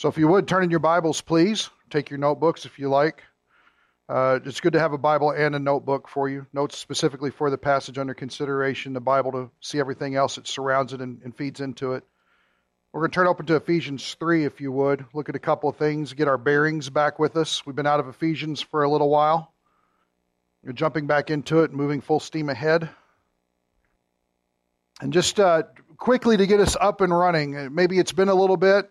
So if you would, turn in your Bibles, please. Take your notebooks if you like. Uh, it's good to have a Bible and a notebook for you. Notes specifically for the passage under consideration, the Bible to see everything else that surrounds it and, and feeds into it. We're going to turn open to Ephesians 3, if you would. Look at a couple of things, get our bearings back with us. We've been out of Ephesians for a little while. You're jumping back into it, moving full steam ahead. And just uh, quickly to get us up and running, maybe it's been a little bit.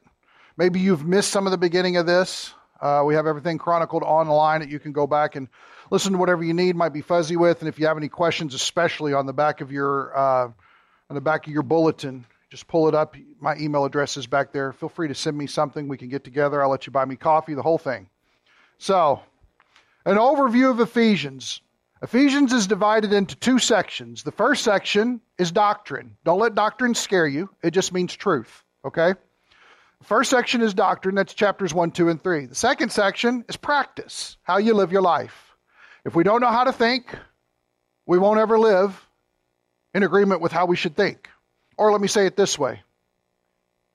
Maybe you've missed some of the beginning of this. Uh, we have everything chronicled online that you can go back and listen to whatever you need, might be fuzzy with. And if you have any questions, especially on the back of your uh, on the back of your bulletin, just pull it up. My email address is back there. Feel free to send me something. We can get together. I'll let you buy me coffee, the whole thing. So, an overview of Ephesians. Ephesians is divided into two sections. The first section is doctrine. Don't let doctrine scare you. It just means truth. Okay? First section is doctrine, that's chapters 1, 2, and 3. The second section is practice, how you live your life. If we don't know how to think, we won't ever live in agreement with how we should think. Or let me say it this way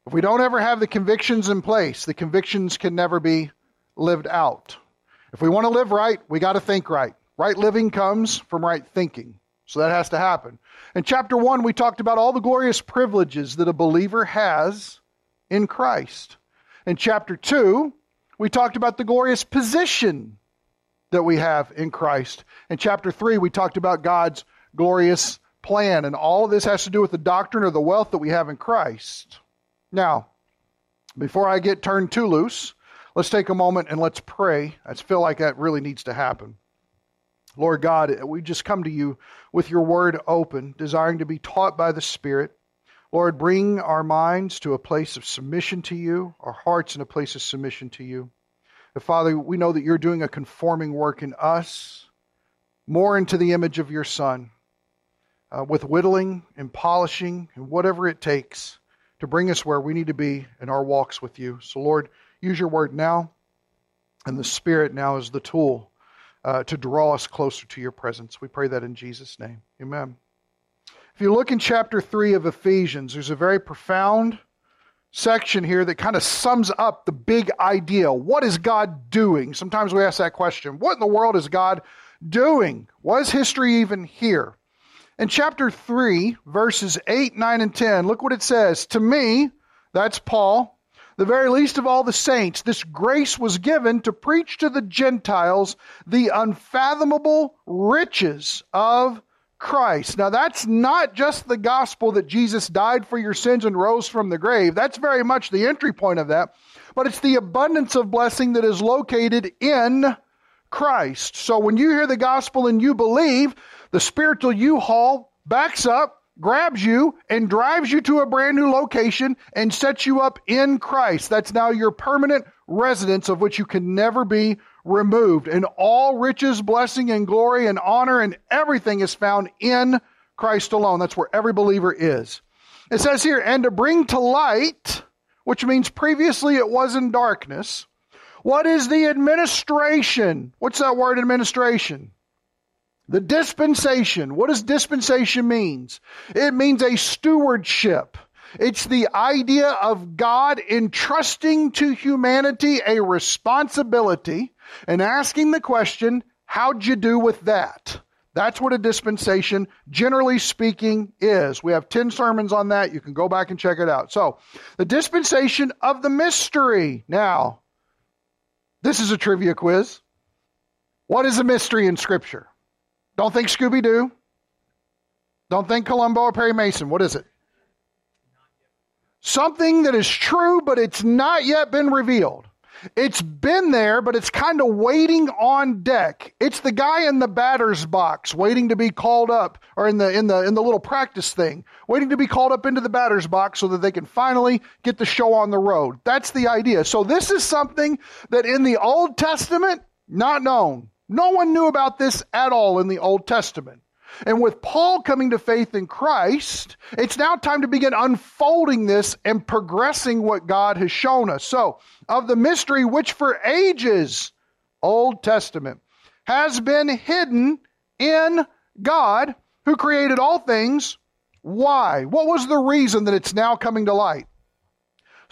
if we don't ever have the convictions in place, the convictions can never be lived out. If we want to live right, we got to think right. Right living comes from right thinking. So that has to happen. In chapter 1, we talked about all the glorious privileges that a believer has in Christ. In chapter 2, we talked about the glorious position that we have in Christ. In chapter 3, we talked about God's glorious plan, and all of this has to do with the doctrine or the wealth that we have in Christ. Now, before I get turned too loose, let's take a moment and let's pray. I feel like that really needs to happen. Lord God, we just come to you with your word open, desiring to be taught by the Spirit. Lord, bring our minds to a place of submission to you, our hearts in a place of submission to you. And Father, we know that you're doing a conforming work in us, more into the image of your Son, uh, with whittling and polishing and whatever it takes to bring us where we need to be in our walks with you. So, Lord, use your word now, and the Spirit now is the tool uh, to draw us closer to your presence. We pray that in Jesus' name. Amen. If you look in chapter 3 of Ephesians, there's a very profound section here that kind of sums up the big idea. What is God doing? Sometimes we ask that question What in the world is God doing? Was history even here? In chapter 3, verses 8, 9, and 10, look what it says. To me, that's Paul, the very least of all the saints, this grace was given to preach to the Gentiles the unfathomable riches of Christ. Now, that's not just the gospel that Jesus died for your sins and rose from the grave. That's very much the entry point of that. But it's the abundance of blessing that is located in Christ. So when you hear the gospel and you believe, the spiritual U haul backs up, grabs you, and drives you to a brand new location and sets you up in Christ. That's now your permanent residence of which you can never be removed. And all riches, blessing, and glory, and honor, and everything is found in Christ alone. That's where every believer is. It says here, and to bring to light, which means previously it was in darkness. What is the administration? What's that word administration? The dispensation. What does dispensation means? It means a stewardship. It's the idea of God entrusting to humanity a responsibility and asking the question, how'd you do with that? That's what a dispensation, generally speaking, is. We have 10 sermons on that. You can go back and check it out. So, the dispensation of the mystery. Now, this is a trivia quiz. What is a mystery in Scripture? Don't think Scooby Doo. Don't think Columbo or Perry Mason. What is it? Something that is true, but it's not yet been revealed. It's been there, but it's kind of waiting on deck. It's the guy in the batter's box waiting to be called up, or in the in the in the little practice thing, waiting to be called up into the batter's box so that they can finally get the show on the road. That's the idea. So this is something that in the Old Testament, not known. No one knew about this at all in the Old Testament. And with Paul coming to faith in Christ, it's now time to begin unfolding this and progressing what God has shown us. So, of the mystery which for ages, Old Testament, has been hidden in God who created all things. Why? What was the reason that it's now coming to light?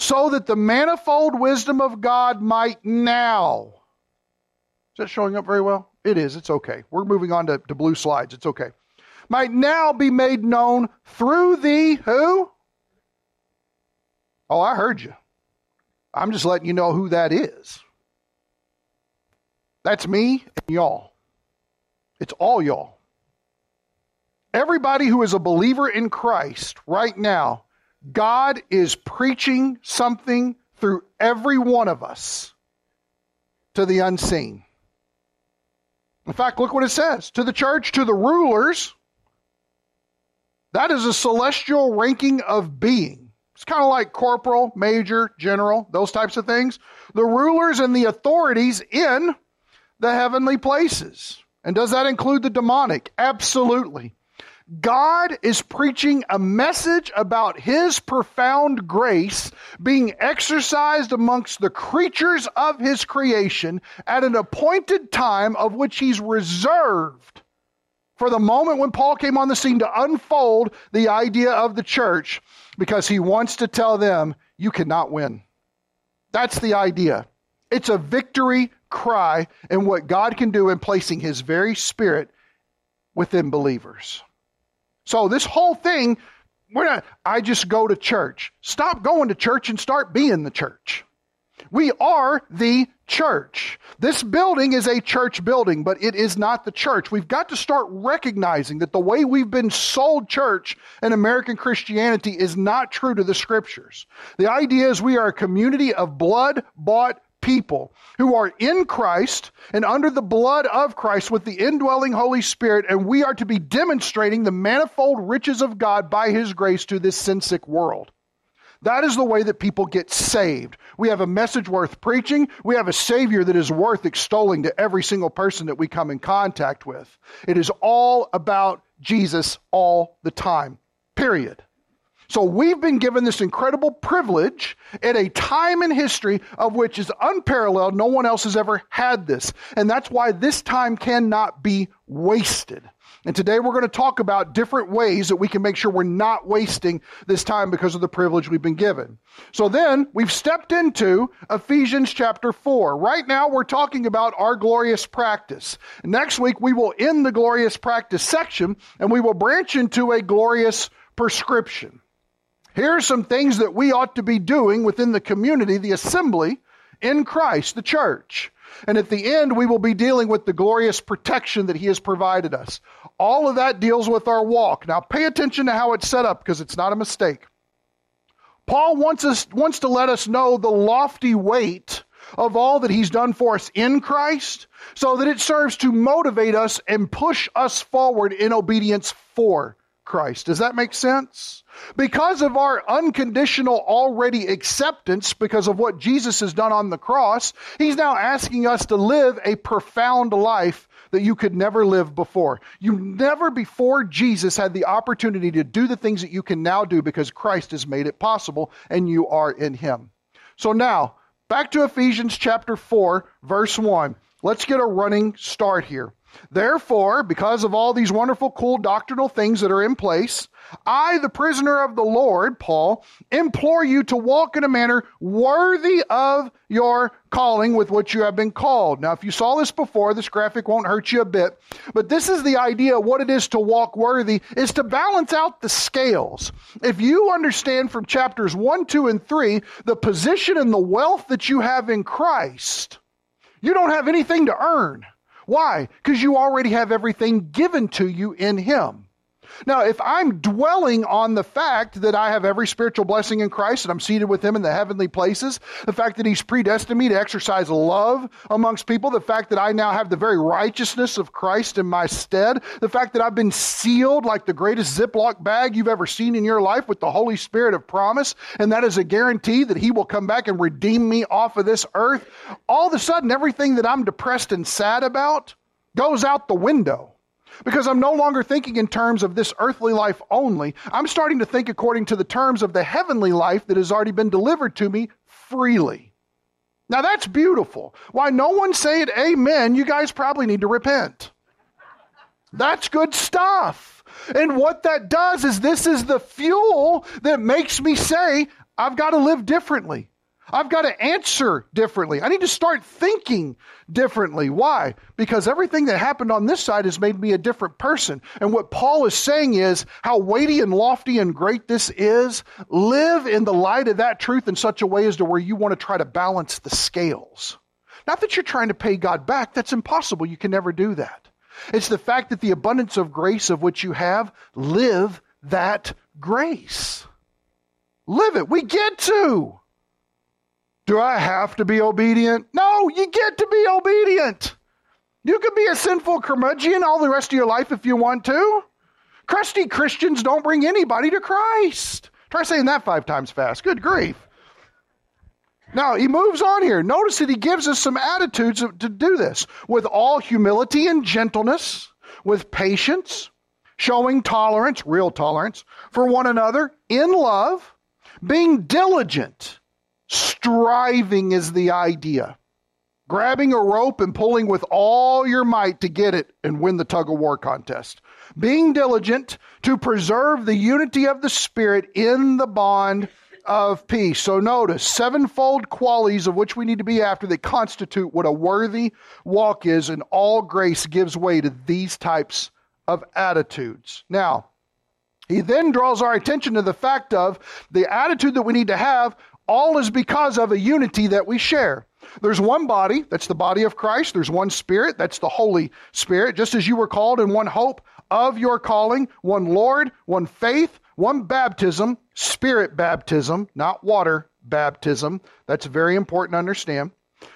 so that the manifold wisdom of God might now. Is that showing up very well? It is. It's okay. We're moving on to, to blue slides. It's okay. Might now be made known through the who? Oh, I heard you. I'm just letting you know who that is. That's me and y'all. It's all y'all. Everybody who is a believer in Christ right now, God is preaching something through every one of us to the unseen. In fact, look what it says to the church, to the rulers. That is a celestial ranking of being. It's kind of like corporal, major, general, those types of things. The rulers and the authorities in the heavenly places. And does that include the demonic? Absolutely. God is preaching a message about His profound grace being exercised amongst the creatures of His creation at an appointed time of which He's reserved for the moment when Paul came on the scene to unfold the idea of the church because he wants to tell them, you cannot win. That's the idea. It's a victory cry in what God can do in placing His very Spirit within believers. So this whole thing, we're not, I just go to church. Stop going to church and start being the church. We are the church. This building is a church building, but it is not the church. We've got to start recognizing that the way we've been sold church in American Christianity is not true to the scriptures. The idea is we are a community of blood bought people who are in Christ and under the blood of Christ with the indwelling Holy Spirit, and we are to be demonstrating the manifold riches of God by His grace to this sin sick world. That is the way that people get saved. We have a message worth preaching. We have a Savior that is worth extolling to every single person that we come in contact with. It is all about Jesus all the time, period. So we've been given this incredible privilege at a time in history of which is unparalleled. No one else has ever had this. And that's why this time cannot be wasted. And today we're going to talk about different ways that we can make sure we're not wasting this time because of the privilege we've been given. So then we've stepped into Ephesians chapter 4. Right now we're talking about our glorious practice. Next week we will end the glorious practice section and we will branch into a glorious prescription. Here are some things that we ought to be doing within the community, the assembly in Christ, the church. And at the end, we will be dealing with the glorious protection that He has provided us. All of that deals with our walk. Now, pay attention to how it's set up because it's not a mistake. Paul wants, us, wants to let us know the lofty weight of all that He's done for us in Christ so that it serves to motivate us and push us forward in obedience for Christ. Does that make sense? Because of our unconditional already acceptance, because of what Jesus has done on the cross, He's now asking us to live a profound life that you could never live before. You never before Jesus had the opportunity to do the things that you can now do because Christ has made it possible and you are in Him. So now, back to Ephesians chapter 4, verse 1. Let's get a running start here. Therefore, because of all these wonderful, cool doctrinal things that are in place, I, the prisoner of the Lord, Paul, implore you to walk in a manner worthy of your calling with which you have been called. Now, if you saw this before, this graphic won't hurt you a bit, but this is the idea what it is to walk worthy is to balance out the scales. If you understand from chapters 1, 2, and 3 the position and the wealth that you have in Christ, you don't have anything to earn. Why? Because you already have everything given to you in Him. Now, if I'm dwelling on the fact that I have every spiritual blessing in Christ and I'm seated with Him in the heavenly places, the fact that He's predestined me to exercise love amongst people, the fact that I now have the very righteousness of Christ in my stead, the fact that I've been sealed like the greatest Ziploc bag you've ever seen in your life with the Holy Spirit of promise, and that is a guarantee that He will come back and redeem me off of this earth, all of a sudden, everything that I'm depressed and sad about goes out the window. Because I'm no longer thinking in terms of this earthly life only. I'm starting to think according to the terms of the heavenly life that has already been delivered to me freely. Now that's beautiful. Why no one say it amen, you guys probably need to repent. That's good stuff. And what that does is this is the fuel that makes me say, I've got to live differently. I've got to answer differently. I need to start thinking differently. Why? Because everything that happened on this side has made me a different person. And what Paul is saying is how weighty and lofty and great this is. Live in the light of that truth in such a way as to where you want to try to balance the scales. Not that you're trying to pay God back. That's impossible. You can never do that. It's the fact that the abundance of grace of which you have, live that grace. Live it. We get to. Do I have to be obedient? No, you get to be obedient. You can be a sinful curmudgeon all the rest of your life if you want to. Crusty Christians don't bring anybody to Christ. Try saying that five times fast. Good grief. Now, he moves on here. Notice that he gives us some attitudes to do this with all humility and gentleness, with patience, showing tolerance, real tolerance, for one another, in love, being diligent Striving is the idea. Grabbing a rope and pulling with all your might to get it and win the tug of war contest. Being diligent to preserve the unity of the Spirit in the bond of peace. So notice sevenfold qualities of which we need to be after that constitute what a worthy walk is, and all grace gives way to these types of attitudes. Now, he then draws our attention to the fact of the attitude that we need to have all is because of a unity that we share. There's one body, that's the body of Christ. There's one spirit, that's the Holy Spirit, just as you were called in one hope of your calling, one Lord, one faith, one baptism, spirit baptism, not water baptism. That's very important to understand.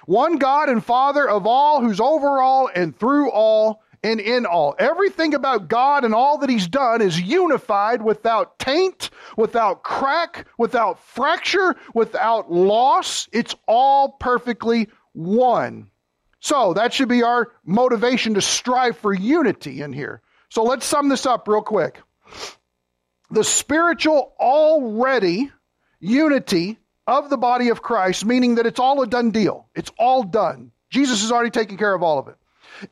One God and Father of all, who's over all and through all and in all. Everything about God and all that He's done is unified without taint, without crack, without fracture, without loss. It's all perfectly one. So that should be our motivation to strive for unity in here. So let's sum this up real quick. The spiritual already unity of the body of Christ, meaning that it's all a done deal. It's all done. Jesus has already taken care of all of it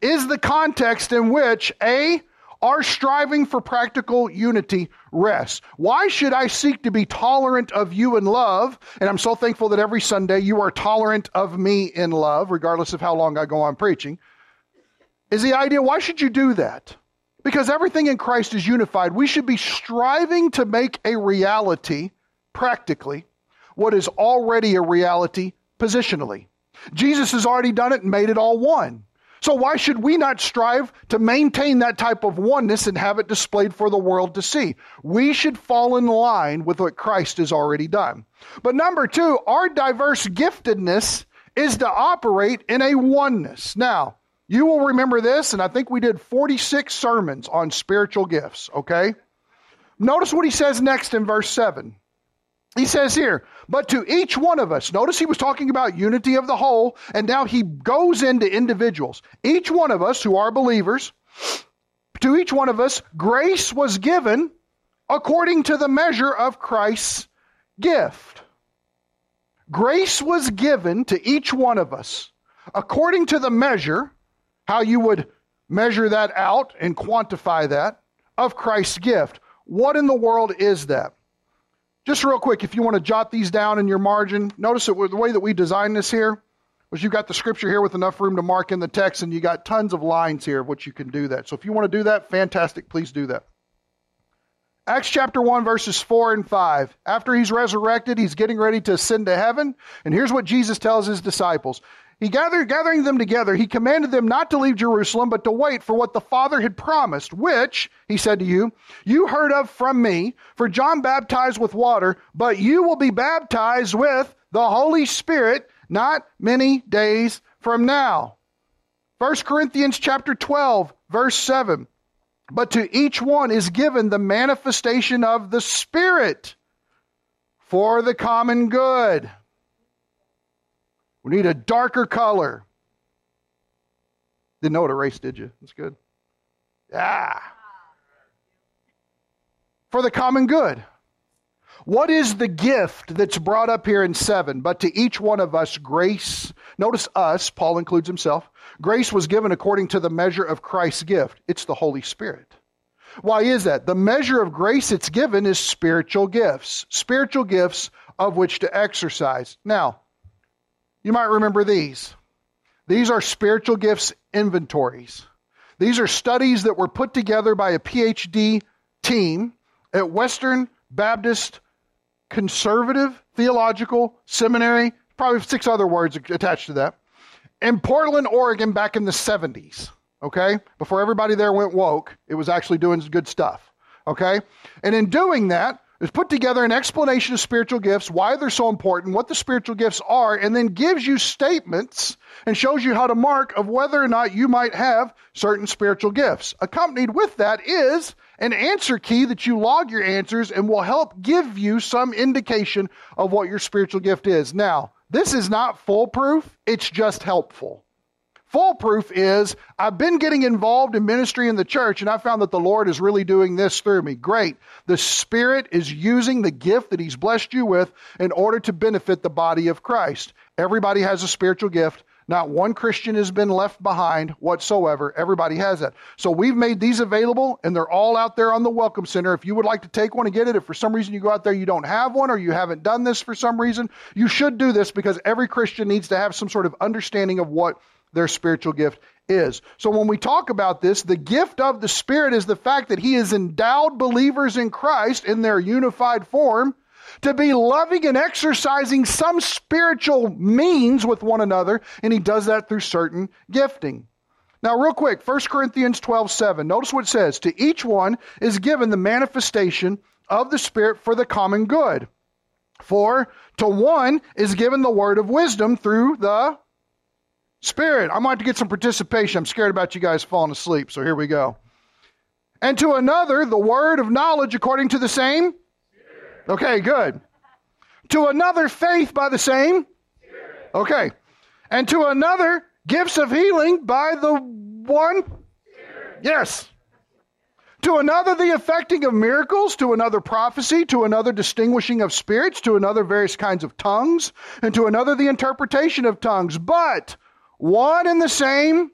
is the context in which A, our striving for practical unity rests. Why should I seek to be tolerant of you in love? And I'm so thankful that every Sunday you are tolerant of me in love, regardless of how long I go on preaching. Is the idea, why should you do that? Because everything in Christ is unified. We should be striving to make a reality, practically, what is already a reality positionally. Jesus has already done it and made it all one. So why should we not strive to maintain that type of oneness and have it displayed for the world to see? We should fall in line with what Christ has already done. But number two, our diverse giftedness is to operate in a oneness. Now, you will remember this, and I think we did 46 sermons on spiritual gifts, okay? Notice what he says next in verse 7. He says here, but to each one of us, notice he was talking about unity of the whole, and now he goes into individuals. Each one of us who are believers, to each one of us, grace was given according to the measure of Christ's gift. Grace was given to each one of us according to the measure, how you would measure that out and quantify that, of Christ's gift. What in the world is that? Just real quick, if you want to jot these down in your margin, notice that the way that we designed this here was you've got the scripture here with enough room to mark in the text, and you got tons of lines here of which you can do that. So if you want to do that, fantastic, please do that. Acts chapter 1, verses 4 and 5. After he's resurrected, he's getting ready to ascend to heaven. And here's what Jesus tells his disciples he gathered, gathering them together, he commanded them not to leave Jerusalem, but to wait for what the Father had promised, which, he said to you, you heard of from me. For John baptized with water, but you will be baptized with the Holy Spirit not many days from now. 1 Corinthians chapter 12, verse 7. But to each one is given the manifestation of the Spirit for the common good. We need a darker color. Didn't know what a race, did you? That's good. Yeah. For the common good. What is the gift that's brought up here in 7? But to each one of us, grace. Notice us, Paul includes himself. Grace was given according to the measure of Christ's gift. It's the Holy Spirit. Why is that? The measure of grace it's given is spiritual gifts. Spiritual gifts of which to exercise. Now, you might remember these. These are spiritual gifts inventories. These are studies that were put together by a PhD team at Western Baptist Conservative Theological Seminary, probably six other words attached to that, in Portland, Oregon, back in the 70s. Okay? Before everybody there went woke, it was actually doing good stuff. Okay? And in doing that, it's put together an explanation of spiritual gifts, why they're so important, what the spiritual gifts are, and then gives you statements and shows you how to mark of whether or not you might have certain spiritual gifts. Accompanied with that is an answer key that you log your answers and will help give you some indication of what your spiritual gift is. Now, this is not foolproof, it's just helpful. Foolproof is I've been getting involved in ministry in the church and I found that the Lord is really doing this through me. Great. The Spirit is using the gift that He's blessed you with in order to benefit the body of Christ. Everybody has a spiritual gift. Not one Christian has been left behind whatsoever. Everybody has that. So we've made these available and they're all out there on the Welcome Center. If you would like to take one and get it, if for some reason you go out there you don't have one or you haven't done this for some reason, you should do this because every Christian needs to have some sort of understanding of what their spiritual gift is. So when we talk about this, the gift of the Spirit is the fact that He has endowed believers in Christ in their unified form to be loving and exercising some spiritual means with one another, and He does that through certain gifting. Now, real quick, 1 Corinthians 12 7. Notice what it says. To each one is given the manifestation of the Spirit for the common good. For to one is given the word of wisdom through the Spirit, I'm going to get some participation. I'm scared about you guys falling asleep, so here we go. And to another, the word of knowledge according to the same? Okay, good. To another, faith by the same? Okay. And to another, gifts of healing by the one? Yes. To another, the effecting of miracles, to another, prophecy, to another, distinguishing of spirits, to another, various kinds of tongues, and to another, the interpretation of tongues. But one and the same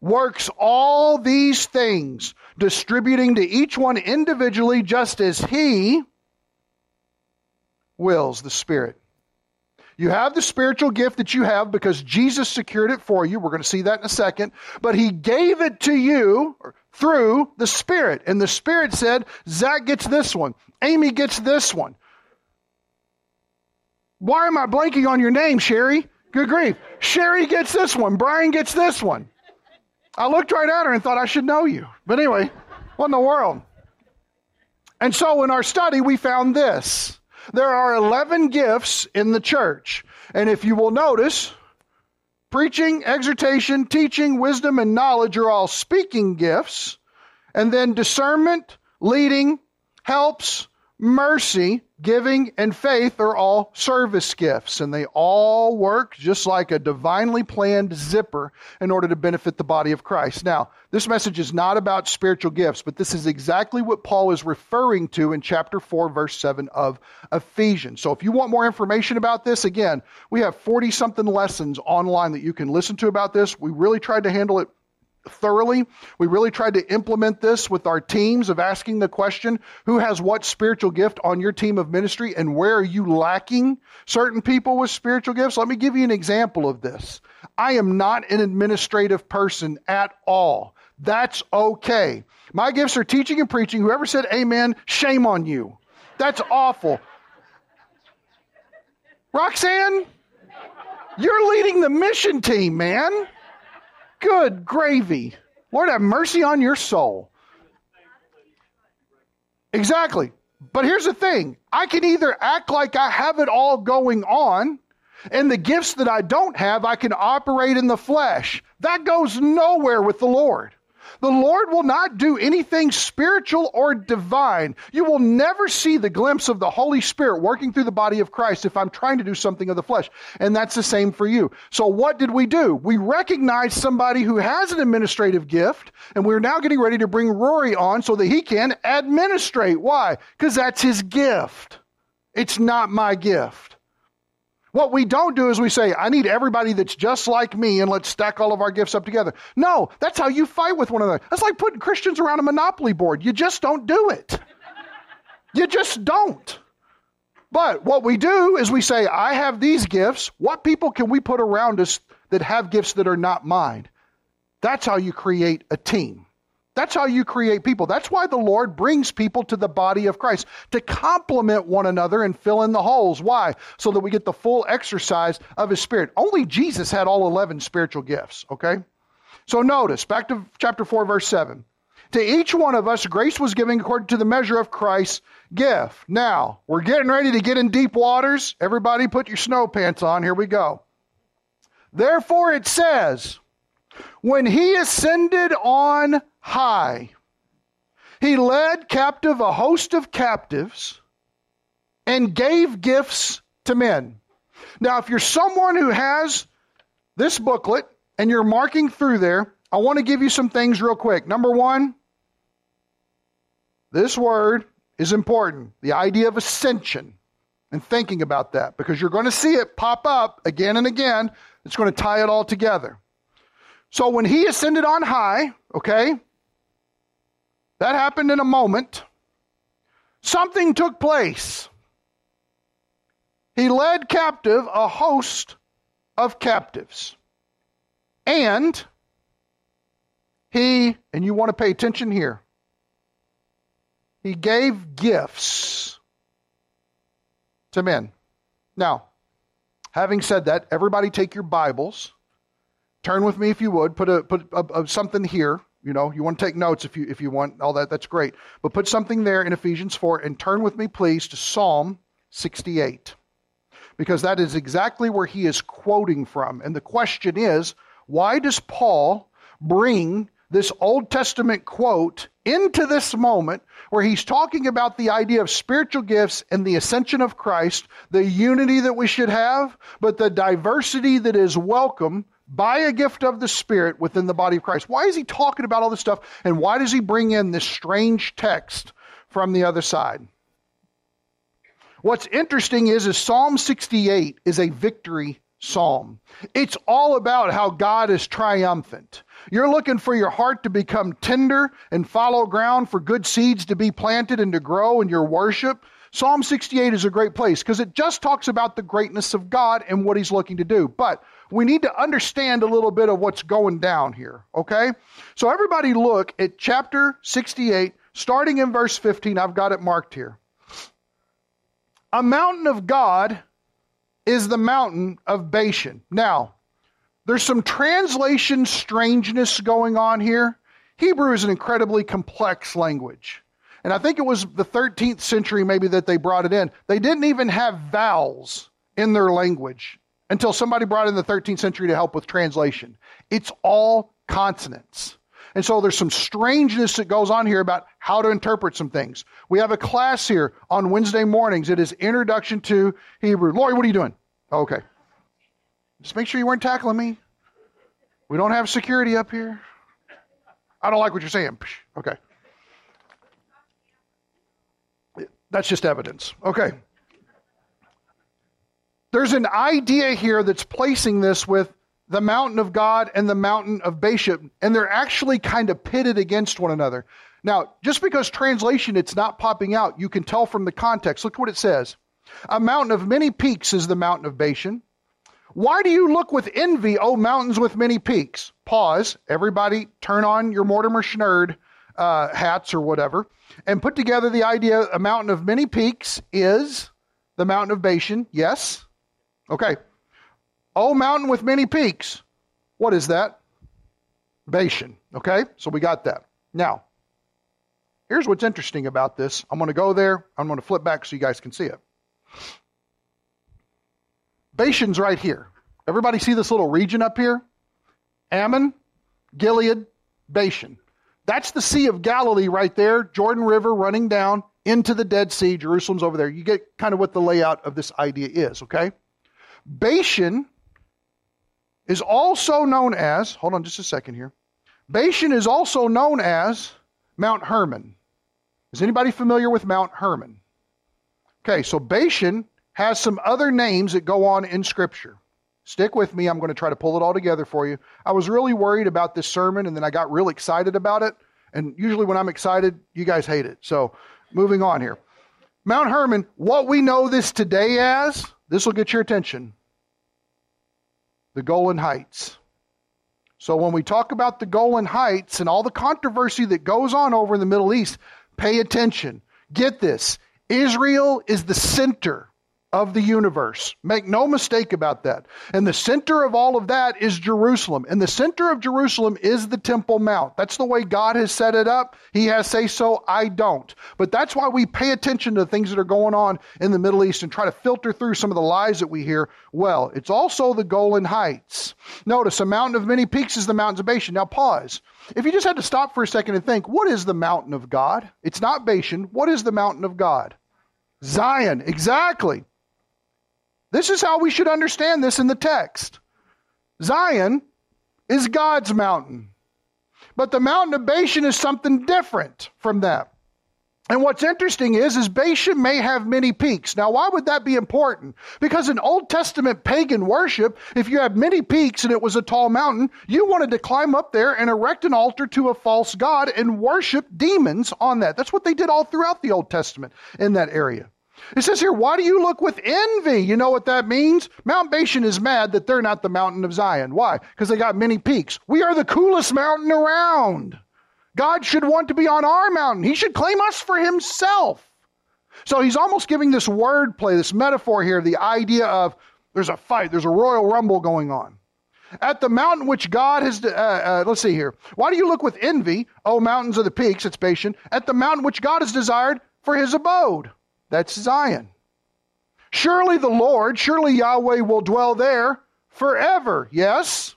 works all these things, distributing to each one individually just as he wills the Spirit. You have the spiritual gift that you have because Jesus secured it for you. We're going to see that in a second. But he gave it to you through the Spirit. And the Spirit said, Zach gets this one. Amy gets this one. Why am I blanking on your name, Sherry? Good grief. Sherry gets this one. Brian gets this one. I looked right at her and thought I should know you. But anyway, what in the world? And so in our study, we found this. There are 11 gifts in the church. And if you will notice, preaching, exhortation, teaching, wisdom, and knowledge are all speaking gifts. And then discernment, leading, helps, mercy, giving, and faith are all service gifts, and they all work just like a divinely planned zipper in order to benefit the body of Christ. Now, this message is not about spiritual gifts, but this is exactly what Paul is referring to in chapter 4, verse 7 of Ephesians. So if you want more information about this, again, we have 40 something lessons online that you can listen to about this. We really tried to handle it thoroughly. We really tried to implement this with our teams of asking the question who has what spiritual gift on your team of ministry and where are you lacking certain people with spiritual gifts? Let me give you an example of this. I am not an administrative person at all. That's okay. My gifts are teaching and preaching. Whoever said amen, shame on you. That's awful. Roxanne, you're leading the mission team, man. Good gravy. Lord have mercy on your soul. Exactly. But here's the thing I can either act like I have it all going on, and the gifts that I don't have, I can operate in the flesh. That goes nowhere with the Lord. The Lord will not do anything spiritual or divine. You will never see the glimpse of the Holy Spirit working through the body of Christ if I'm trying to do something of the flesh. And that's the same for you. So what did we do? We recognized somebody who has an administrative gift, and we're now getting ready to bring Rory on so that he can administrate. Why? Because that's his gift. It's not my gift. What we don't do is we say, I need everybody that's just like me and let's stack all of our gifts up together. No, that's how you fight with one another. That's like putting Christians around a monopoly board. You just don't do it. You just don't. But what we do is we say, I have these gifts. What people can we put around us that have gifts that are not mine? That's how you create a team. That's how you create people. That's why the Lord brings people to the body of Christ to complement one another and fill in the holes. Why? So that we get the full exercise of His Spirit. Only Jesus had all 11 spiritual gifts, okay? So notice, back to chapter 4, verse 7. To each one of us, grace was given according to the measure of Christ's gift. Now, we're getting ready to get in deep waters. Everybody put your snow pants on. Here we go. Therefore, it says, when he ascended on high, he led captive a host of captives and gave gifts to men. Now, if you're someone who has this booklet and you're marking through there, I want to give you some things real quick. Number one, this word is important the idea of ascension and thinking about that because you're going to see it pop up again and again. It's going to tie it all together. So when he ascended on high, okay, that happened in a moment. Something took place. He led captive a host of captives. And he, and you want to pay attention here, he gave gifts to men. Now, having said that, everybody take your Bibles. Turn with me if you would. Put a put a, a, something here. You know, you want to take notes if you if you want all that. That's great. But put something there in Ephesians four and turn with me, please, to Psalm sixty eight, because that is exactly where he is quoting from. And the question is, why does Paul bring this Old Testament quote into this moment where he's talking about the idea of spiritual gifts and the ascension of Christ, the unity that we should have, but the diversity that is welcome by a gift of the Spirit within the body of Christ. Why is he talking about all this stuff? And why does he bring in this strange text from the other side? What's interesting is, is Psalm 68 is a victory psalm. It's all about how God is triumphant. You're looking for your heart to become tender and follow ground for good seeds to be planted and to grow in your worship. Psalm 68 is a great place because it just talks about the greatness of God and what He's looking to do. But we need to understand a little bit of what's going down here, okay? So, everybody look at chapter 68, starting in verse 15. I've got it marked here. A mountain of God is the mountain of Bashan. Now, there's some translation strangeness going on here. Hebrew is an incredibly complex language. And I think it was the 13th century maybe that they brought it in. They didn't even have vowels in their language until somebody brought in the 13th century to help with translation. It's all consonants. And so there's some strangeness that goes on here about how to interpret some things. We have a class here on Wednesday mornings. It is Introduction to Hebrew. Lori, what are you doing? okay. Just make sure you weren't tackling me. We don't have security up here. I don't like what you're saying. Okay. That's just evidence. Okay. There's an idea here that's placing this with the mountain of God and the mountain of Bashan, and they're actually kind of pitted against one another. Now, just because translation it's not popping out, you can tell from the context. Look what it says. A mountain of many peaks is the mountain of Bashan. Why do you look with envy, O mountains with many peaks? Pause. Everybody turn on your Mortimer Snerd uh, hats or whatever and put together the idea a mountain of many peaks is the mountain of Bashan. Yes? Okay. O mountain with many peaks. What is that? Bashan. Okay? So we got that. Now, here's what's interesting about this. I'm going to go there. I'm going to flip back so you guys can see it. Bashan's right here. Everybody see this little region up here? Ammon, Gilead, Bashan. That's the Sea of Galilee right there, Jordan River running down into the Dead Sea. Jerusalem's over there. You get kind of what the layout of this idea is, okay? Bashan is also known as, hold on just a second here. Bashan is also known as Mount Hermon. Is anybody familiar with Mount Hermon? Okay, so Bashan has some other names that go on in Scripture. Stick with me. I'm going to try to pull it all together for you. I was really worried about this sermon, and then I got real excited about it. And usually, when I'm excited, you guys hate it. So, moving on here. Mount Hermon, what we know this today as, this will get your attention. The Golan Heights. So when we talk about the Golan Heights and all the controversy that goes on over in the Middle East, pay attention. Get this. Israel is the center of the universe. Make no mistake about that. And the center of all of that is Jerusalem. And the center of Jerusalem is the Temple Mount. That's the way God has set it up. He has say so, I don't. But that's why we pay attention to the things that are going on in the Middle East and try to filter through some of the lies that we hear. Well, it's also the Golan Heights. Notice a mountain of many peaks is the mountains of Bashan. Now pause. If you just had to stop for a second and think, what is the mountain of God? It's not Bashan. What is the mountain of God? Zion. Exactly. This is how we should understand this in the text. Zion is God's mountain. But the mountain of Bashan is something different from that. And what's interesting is, is Bashan may have many peaks. Now, why would that be important? Because in Old Testament pagan worship, if you had many peaks and it was a tall mountain, you wanted to climb up there and erect an altar to a false god and worship demons on that. That's what they did all throughout the Old Testament in that area. It says here, why do you look with envy? You know what that means? Mount Bashan is mad that they're not the mountain of Zion. Why? Because they got many peaks. We are the coolest mountain around. God should want to be on our mountain. He should claim us for himself. So he's almost giving this word play, this metaphor here, the idea of there's a fight, there's a royal rumble going on. At the mountain which God has, uh, uh, let's see here. Why do you look with envy, O mountains of the peaks, it's Bashan, at the mountain which God has desired for his abode? That's Zion. Surely the Lord, surely Yahweh will dwell there forever. Yes?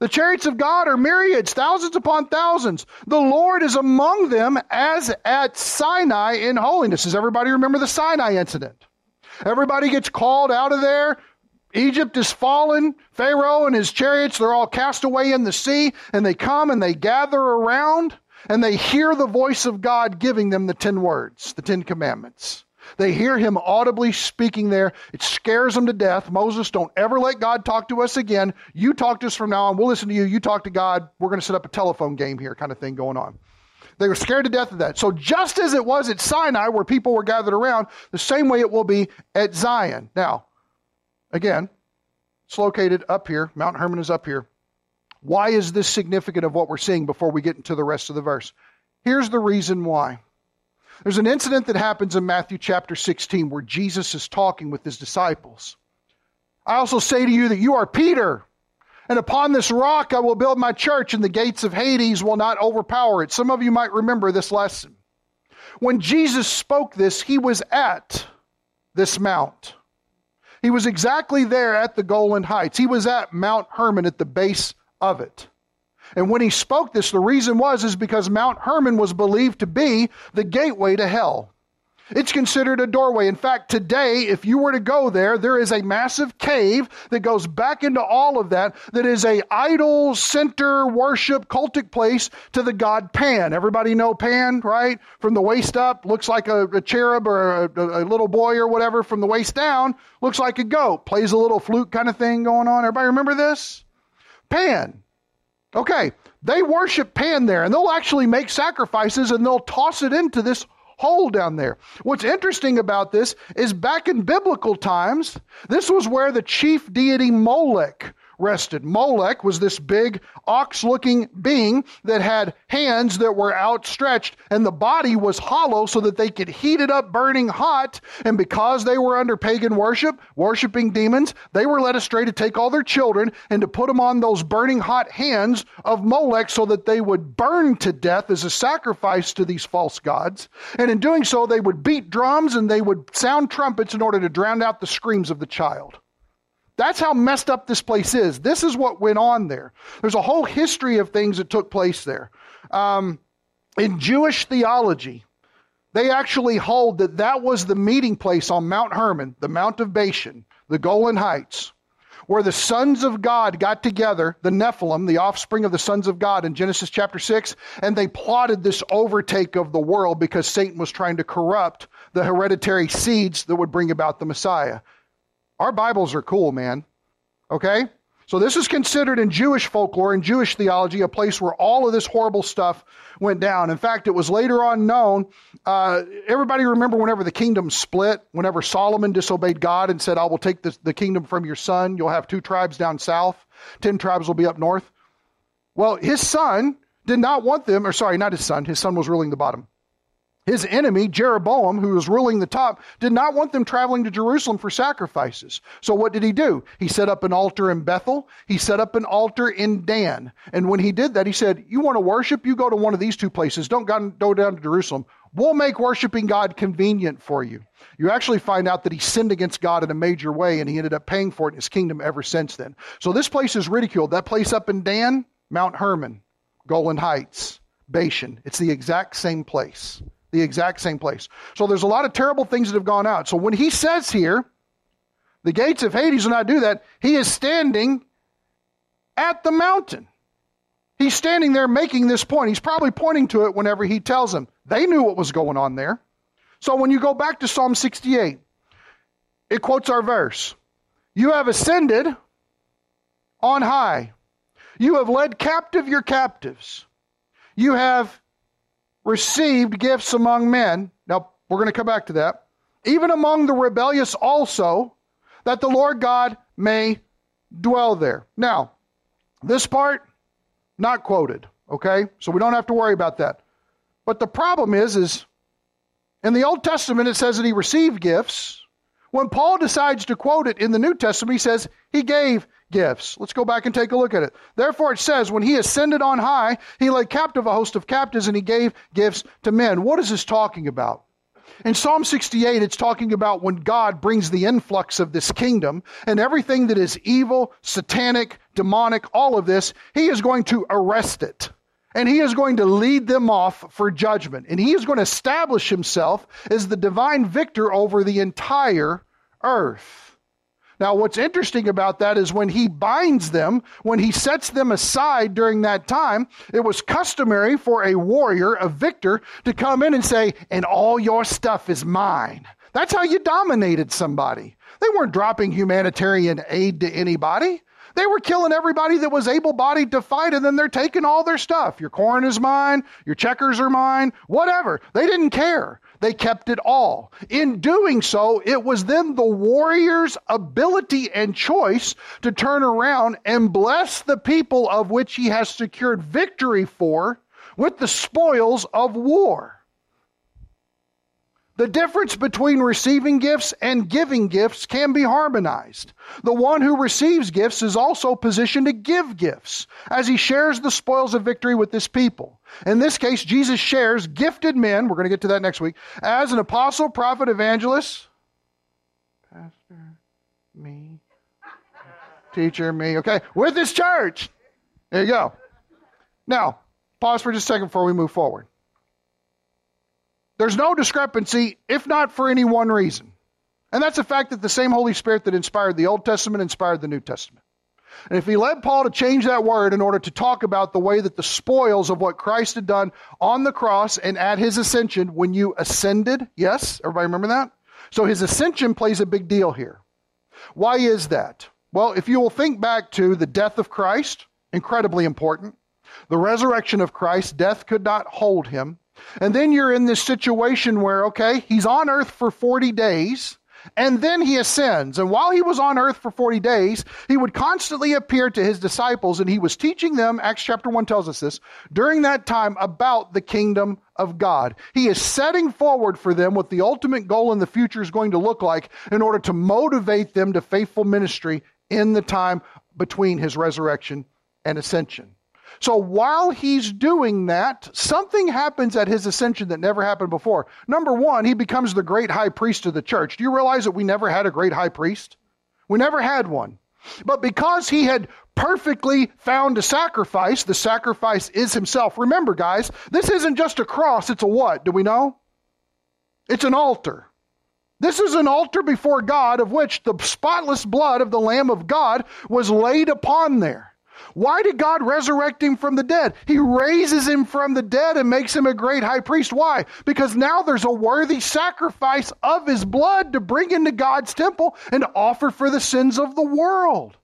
The chariots of God are myriads, thousands upon thousands. The Lord is among them as at Sinai in holiness. Does everybody remember the Sinai incident? Everybody gets called out of there. Egypt is fallen. Pharaoh and his chariots, they're all cast away in the sea, and they come and they gather around and they hear the voice of God giving them the ten words, the ten commandments. They hear him audibly speaking there. It scares them to death. Moses, don't ever let God talk to us again. You talk to us from now on. We'll listen to you. You talk to God. We're going to set up a telephone game here, kind of thing going on. They were scared to death of that. So, just as it was at Sinai, where people were gathered around, the same way it will be at Zion. Now, again, it's located up here. Mount Hermon is up here. Why is this significant of what we're seeing before we get into the rest of the verse? Here's the reason why. There's an incident that happens in Matthew chapter 16 where Jesus is talking with his disciples. I also say to you that you are Peter, and upon this rock I will build my church, and the gates of Hades will not overpower it. Some of you might remember this lesson. When Jesus spoke this, he was at this mount. He was exactly there at the Golan Heights. He was at Mount Hermon at the base of it. And when he spoke this, the reason was is because Mount Hermon was believed to be the gateway to hell. It's considered a doorway. In fact, today, if you were to go there, there is a massive cave that goes back into all of that, that is a idol center worship cultic place to the god Pan. Everybody know Pan, right? From the waist up, looks like a, a cherub or a, a, little boy or whatever. From the waist down, looks like a goat. Plays a little flute kind of thing going on. Everybody remember this? Pan. Okay, they worship Pan there, and they'll actually make sacrifices and they'll toss it into this hole down there. What's interesting about this is back in biblical times, this was where the chief deity Molech rested. Molech was this big ox looking being that had hands that were outstretched, and the body was hollow so that they could heat it up burning hot. And because they were under pagan worship, worshiping demons, they were led astray to take all their children and to put them on those burning hot hands of Molech so that they would burn to death as a sacrifice to these false gods. And in doing so, they would beat drums and they would sound trumpets in order to drown out the screams of the child. That's how messed up this place is. This is what went on there. There's a whole history of things that took place there. Um, in Jewish theology, they actually hold that that was the meeting place on Mount Hermon, the Mount of Bashan, the Golan Heights, where the sons of God got together, the Nephilim, the offspring of the sons of God in Genesis chapter 6, and they plotted this overtake of the world because Satan was trying to corrupt the hereditary seeds that would bring about the Messiah. Our Bibles are cool, man. Okay? So this is considered in Jewish folklore and Jewish theology a place where all of this horrible stuff went down. In fact, it was later on known. Uh, everybody remember whenever the kingdom split, whenever Solomon disobeyed God and said, "I will take the, the kingdom from your son. You'll have two tribes down south, ten tribes will be up north." Well, his son did not want them, or sorry, not his son. His son was ruling the bottom. His enemy, Jeroboam, who was ruling the top, did not want them traveling to Jerusalem for sacrifices. So what did he do? He set up an altar in Bethel. He set up an altar in Dan. And when he did that, he said, You want to worship? You go to one of these two places. Don't go down to Jerusalem. We'll make worshiping God convenient for you. You actually find out that he sinned against God in a major way, and he ended up paying for it in his kingdom ever since then. So this place is ridiculed. That place up in Dan, Mount Hermon, Golan Heights, Bashan. It's the exact same place the exact same place. So there's a lot of terrible things that have gone out. So when he says here, the gates of Hades will not do that, he is standing at the mountain. He's standing there making this point. He's probably pointing to it whenever he tells them. They knew what was going on there. So when you go back to Psalm 68, it quotes our verse You have ascended on high, you have led captive your captives, you have received gifts among men. Now, we're going to come back to that. Even among the rebellious also, that the Lord God may dwell there. Now, this part, not quoted, okay? So we don't have to worry about that. But the problem is, is in the Old Testament it says that he received gifts. When Paul decides to quote it in the New Testament, he says he gave gifts. Let's go back and take a look at it. Therefore, it says, when he ascended on high, he led captive a host of captives and he gave gifts to men. What is this talking about? In Psalm 68, it's talking about when God brings the influx of this kingdom and everything that is evil, satanic, demonic, all of this, he is going to arrest it. And he is going to lead them off for judgment. And he is going to establish himself as the divine victor over the entire earth. Now, what's interesting about that is when he binds them, when he sets them aside during that time, it was customary for a warrior, a victor, to come in and say, and all your stuff is mine. That's how you dominated somebody. They weren't dropping humanitarian aid to anybody. They were killing everybody that was able bodied to fight, and then they're taking all their stuff. Your corn is mine, your checkers are mine, whatever. They didn't care. They kept it all. In doing so, it was then the warrior's ability and choice to turn around and bless the people of which he has secured victory for with the spoils of war. The difference between receiving gifts and giving gifts can be harmonized. The one who receives gifts is also positioned to give gifts as he shares the spoils of victory with his people. In this case, Jesus shares gifted men, we're going to get to that next week, as an apostle, prophet, evangelist, pastor, me, teacher, me, okay, with his church. There you go. Now, pause for just a second before we move forward. There's no discrepancy, if not for any one reason. And that's the fact that the same Holy Spirit that inspired the Old Testament inspired the New Testament. And if he led Paul to change that word in order to talk about the way that the spoils of what Christ had done on the cross and at his ascension, when you ascended, yes, everybody remember that? So his ascension plays a big deal here. Why is that? Well, if you will think back to the death of Christ, incredibly important. The resurrection of Christ, death could not hold him. And then you're in this situation where, okay, he's on earth for 40 days. And then he ascends. And while he was on earth for 40 days, he would constantly appear to his disciples and he was teaching them, Acts chapter 1 tells us this, during that time about the kingdom of God. He is setting forward for them what the ultimate goal in the future is going to look like in order to motivate them to faithful ministry in the time between his resurrection and ascension. So while he's doing that, something happens at his ascension that never happened before. Number one, he becomes the great high priest of the church. Do you realize that we never had a great high priest? We never had one. But because he had perfectly found a sacrifice, the sacrifice is himself. Remember, guys, this isn't just a cross, it's a what? Do we know? It's an altar. This is an altar before God of which the spotless blood of the Lamb of God was laid upon there. Why did God resurrect him from the dead? He raises him from the dead and makes him a great high priest. Why? Because now there's a worthy sacrifice of his blood to bring into God's temple and offer for the sins of the world.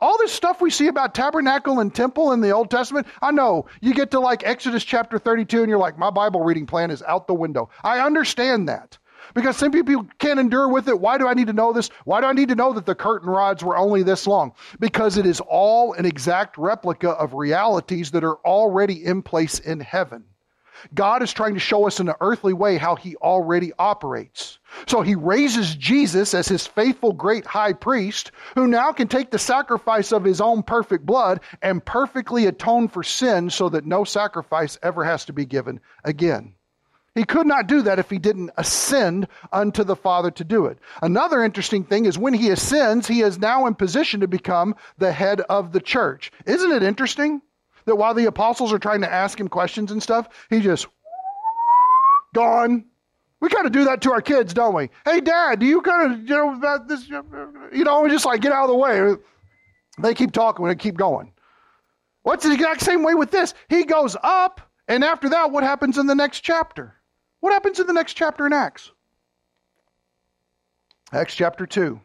All this stuff we see about tabernacle and temple in the Old Testament, I know you get to like Exodus chapter 32 and you're like, my Bible reading plan is out the window. I understand that. Because some people can't endure with it. Why do I need to know this? Why do I need to know that the curtain rods were only this long? Because it is all an exact replica of realities that are already in place in heaven. God is trying to show us in an earthly way how he already operates. So he raises Jesus as his faithful great high priest, who now can take the sacrifice of his own perfect blood and perfectly atone for sin so that no sacrifice ever has to be given again. He could not do that if he didn't ascend unto the Father to do it. Another interesting thing is when he ascends, he is now in position to become the head of the church. Isn't it interesting? that while the apostles are trying to ask him questions and stuff, he just gone. We kind of do that to our kids, don't we? Hey, Dad, do you kind of, you know, about this, you know, we just like get out of the way. They keep talking, we keep going. What's the exact same way with this? He goes up, and after that, what happens in the next chapter? What happens in the next chapter in Acts? Acts chapter 2.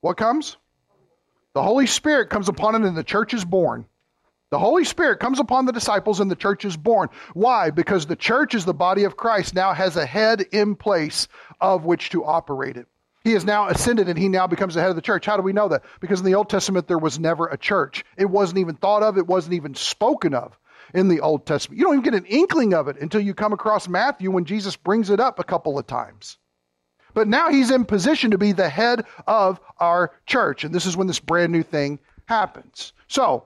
What comes? The Holy Spirit comes upon it, and the church is born. The Holy Spirit comes upon the disciples and the church is born. Why? Because the church is the body of Christ, now has a head in place of which to operate it. He has now ascended and he now becomes the head of the church. How do we know that? Because in the Old Testament there was never a church. It wasn't even thought of, it wasn't even spoken of in the Old Testament. You don't even get an inkling of it until you come across Matthew when Jesus brings it up a couple of times. But now he's in position to be the head of our church. And this is when this brand new thing happens. So,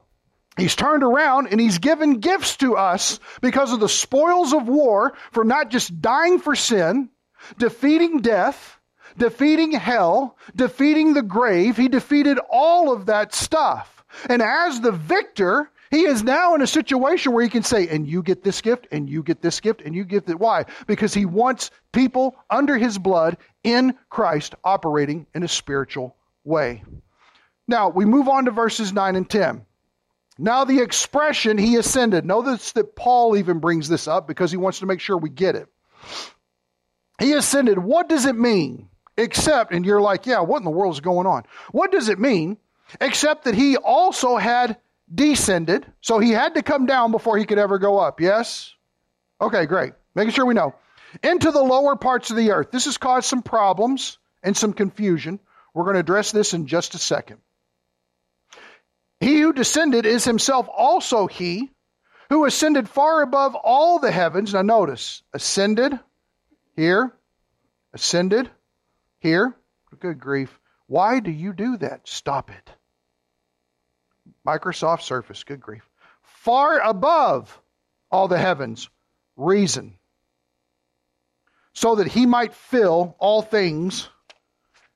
He's turned around and he's given gifts to us because of the spoils of war for not just dying for sin, defeating death, defeating hell, defeating the grave. He defeated all of that stuff. And as the victor, he is now in a situation where he can say, and you get this gift, and you get this gift, and you get that. Why? Because he wants people under his blood in Christ operating in a spiritual way. Now, we move on to verses 9 and 10. Now, the expression, he ascended. Notice that Paul even brings this up because he wants to make sure we get it. He ascended. What does it mean? Except, and you're like, yeah, what in the world is going on? What does it mean? Except that he also had descended. So he had to come down before he could ever go up. Yes? Okay, great. Making sure we know. Into the lower parts of the earth. This has caused some problems and some confusion. We're going to address this in just a second. He who descended is himself also he who ascended far above all the heavens. Now notice, ascended here, ascended here. Good grief. Why do you do that? Stop it. Microsoft Surface, good grief. Far above all the heavens. Reason. So that he might fill all things.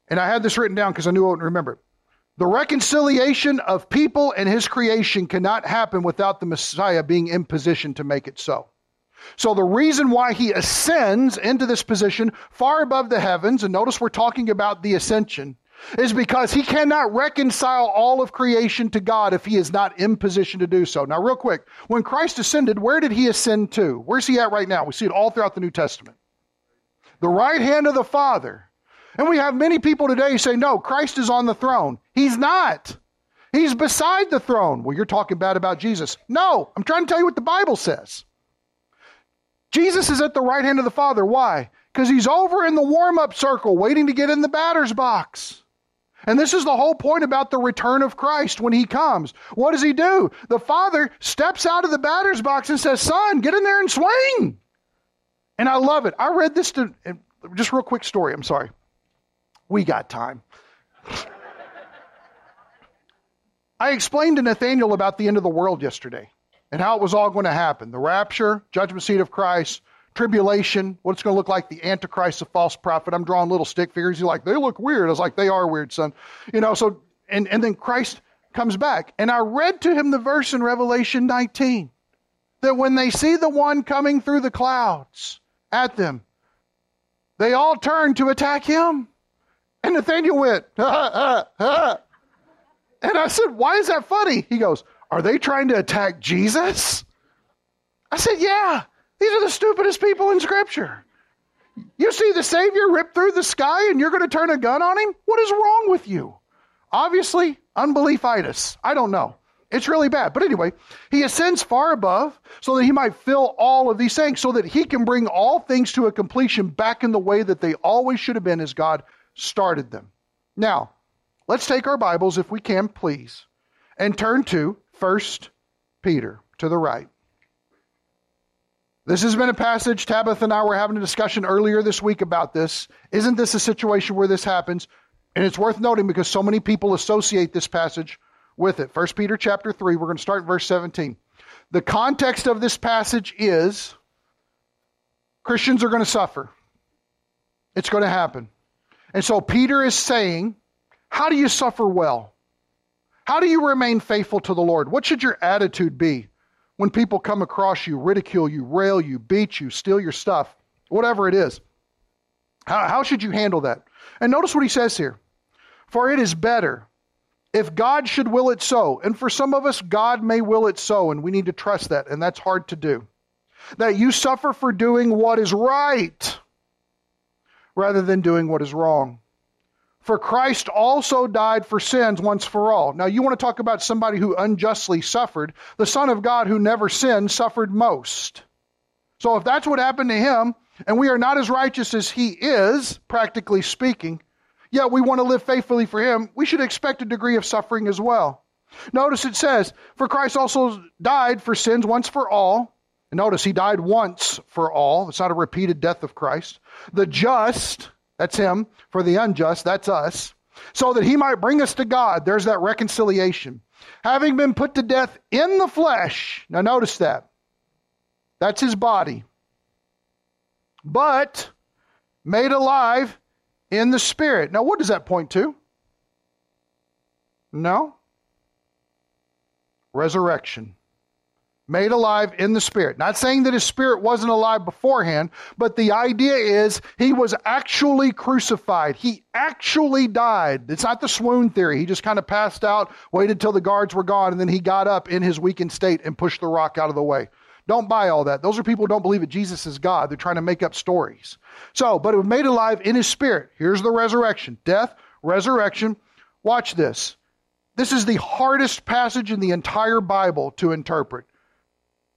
And I had this written down because I knew I wouldn't remember it. The reconciliation of people and his creation cannot happen without the Messiah being in position to make it so. So, the reason why he ascends into this position far above the heavens, and notice we're talking about the ascension, is because he cannot reconcile all of creation to God if he is not in position to do so. Now, real quick, when Christ ascended, where did he ascend to? Where's he at right now? We see it all throughout the New Testament. The right hand of the Father. And we have many people today say, no, Christ is on the throne. He's not. He's beside the throne. Well, you're talking bad about Jesus. No, I'm trying to tell you what the Bible says. Jesus is at the right hand of the Father. Why? Because he's over in the warm up circle waiting to get in the batter's box. And this is the whole point about the return of Christ when he comes. What does he do? The Father steps out of the batter's box and says, Son, get in there and swing. And I love it. I read this to, just real quick story. I'm sorry. We got time. I explained to Nathaniel about the end of the world yesterday and how it was all going to happen the rapture, judgment seat of Christ, tribulation, what it's going to look like, the Antichrist, the false prophet. I'm drawing little stick figures. He's like, they look weird. I was like, they are weird, son. You know, so, and, and then Christ comes back. And I read to him the verse in Revelation 19 that when they see the one coming through the clouds at them, they all turn to attack him. And Nathaniel went, ha, ha, ha. And I said, Why is that funny? He goes, Are they trying to attack Jesus? I said, Yeah, these are the stupidest people in Scripture. You see the Savior rip through the sky and you're going to turn a gun on him? What is wrong with you? Obviously, unbeliefitis. I don't know. It's really bad. But anyway, he ascends far above so that he might fill all of these things, so that he can bring all things to a completion back in the way that they always should have been as God started them. Now, let's take our Bibles, if we can, please, and turn to 1 Peter to the right. This has been a passage, Tabitha and I were having a discussion earlier this week about this. Isn't this a situation where this happens? And it's worth noting because so many people associate this passage with it. 1 Peter chapter 3, we're going to start verse 17. The context of this passage is Christians are going to suffer. It's going to happen. And so Peter is saying, How do you suffer well? How do you remain faithful to the Lord? What should your attitude be when people come across you, ridicule you, rail you, beat you, steal your stuff, whatever it is? How, how should you handle that? And notice what he says here For it is better if God should will it so, and for some of us, God may will it so, and we need to trust that, and that's hard to do. That you suffer for doing what is right rather than doing what is wrong. For Christ also died for sins once for all. Now, you want to talk about somebody who unjustly suffered. The Son of God who never sinned suffered most. So, if that's what happened to him, and we are not as righteous as he is, practically speaking, yet we want to live faithfully for him, we should expect a degree of suffering as well. Notice it says, For Christ also died for sins once for all. And notice he died once for all. It's not a repeated death of Christ. The just, that's him. For the unjust, that's us. So that he might bring us to God. There's that reconciliation. Having been put to death in the flesh. Now notice that. That's his body. But made alive in the Spirit. Now, what does that point to? No. Resurrection. Made alive in the Spirit. Not saying that his spirit wasn't alive beforehand, but the idea is he was actually crucified. He actually died. It's not the swoon theory. He just kind of passed out, waited till the guards were gone, and then he got up in his weakened state and pushed the rock out of the way. Don't buy all that. Those are people who don't believe that Jesus is God. They're trying to make up stories. So, but it was made alive in his spirit. Here's the resurrection death, resurrection. Watch this. This is the hardest passage in the entire Bible to interpret.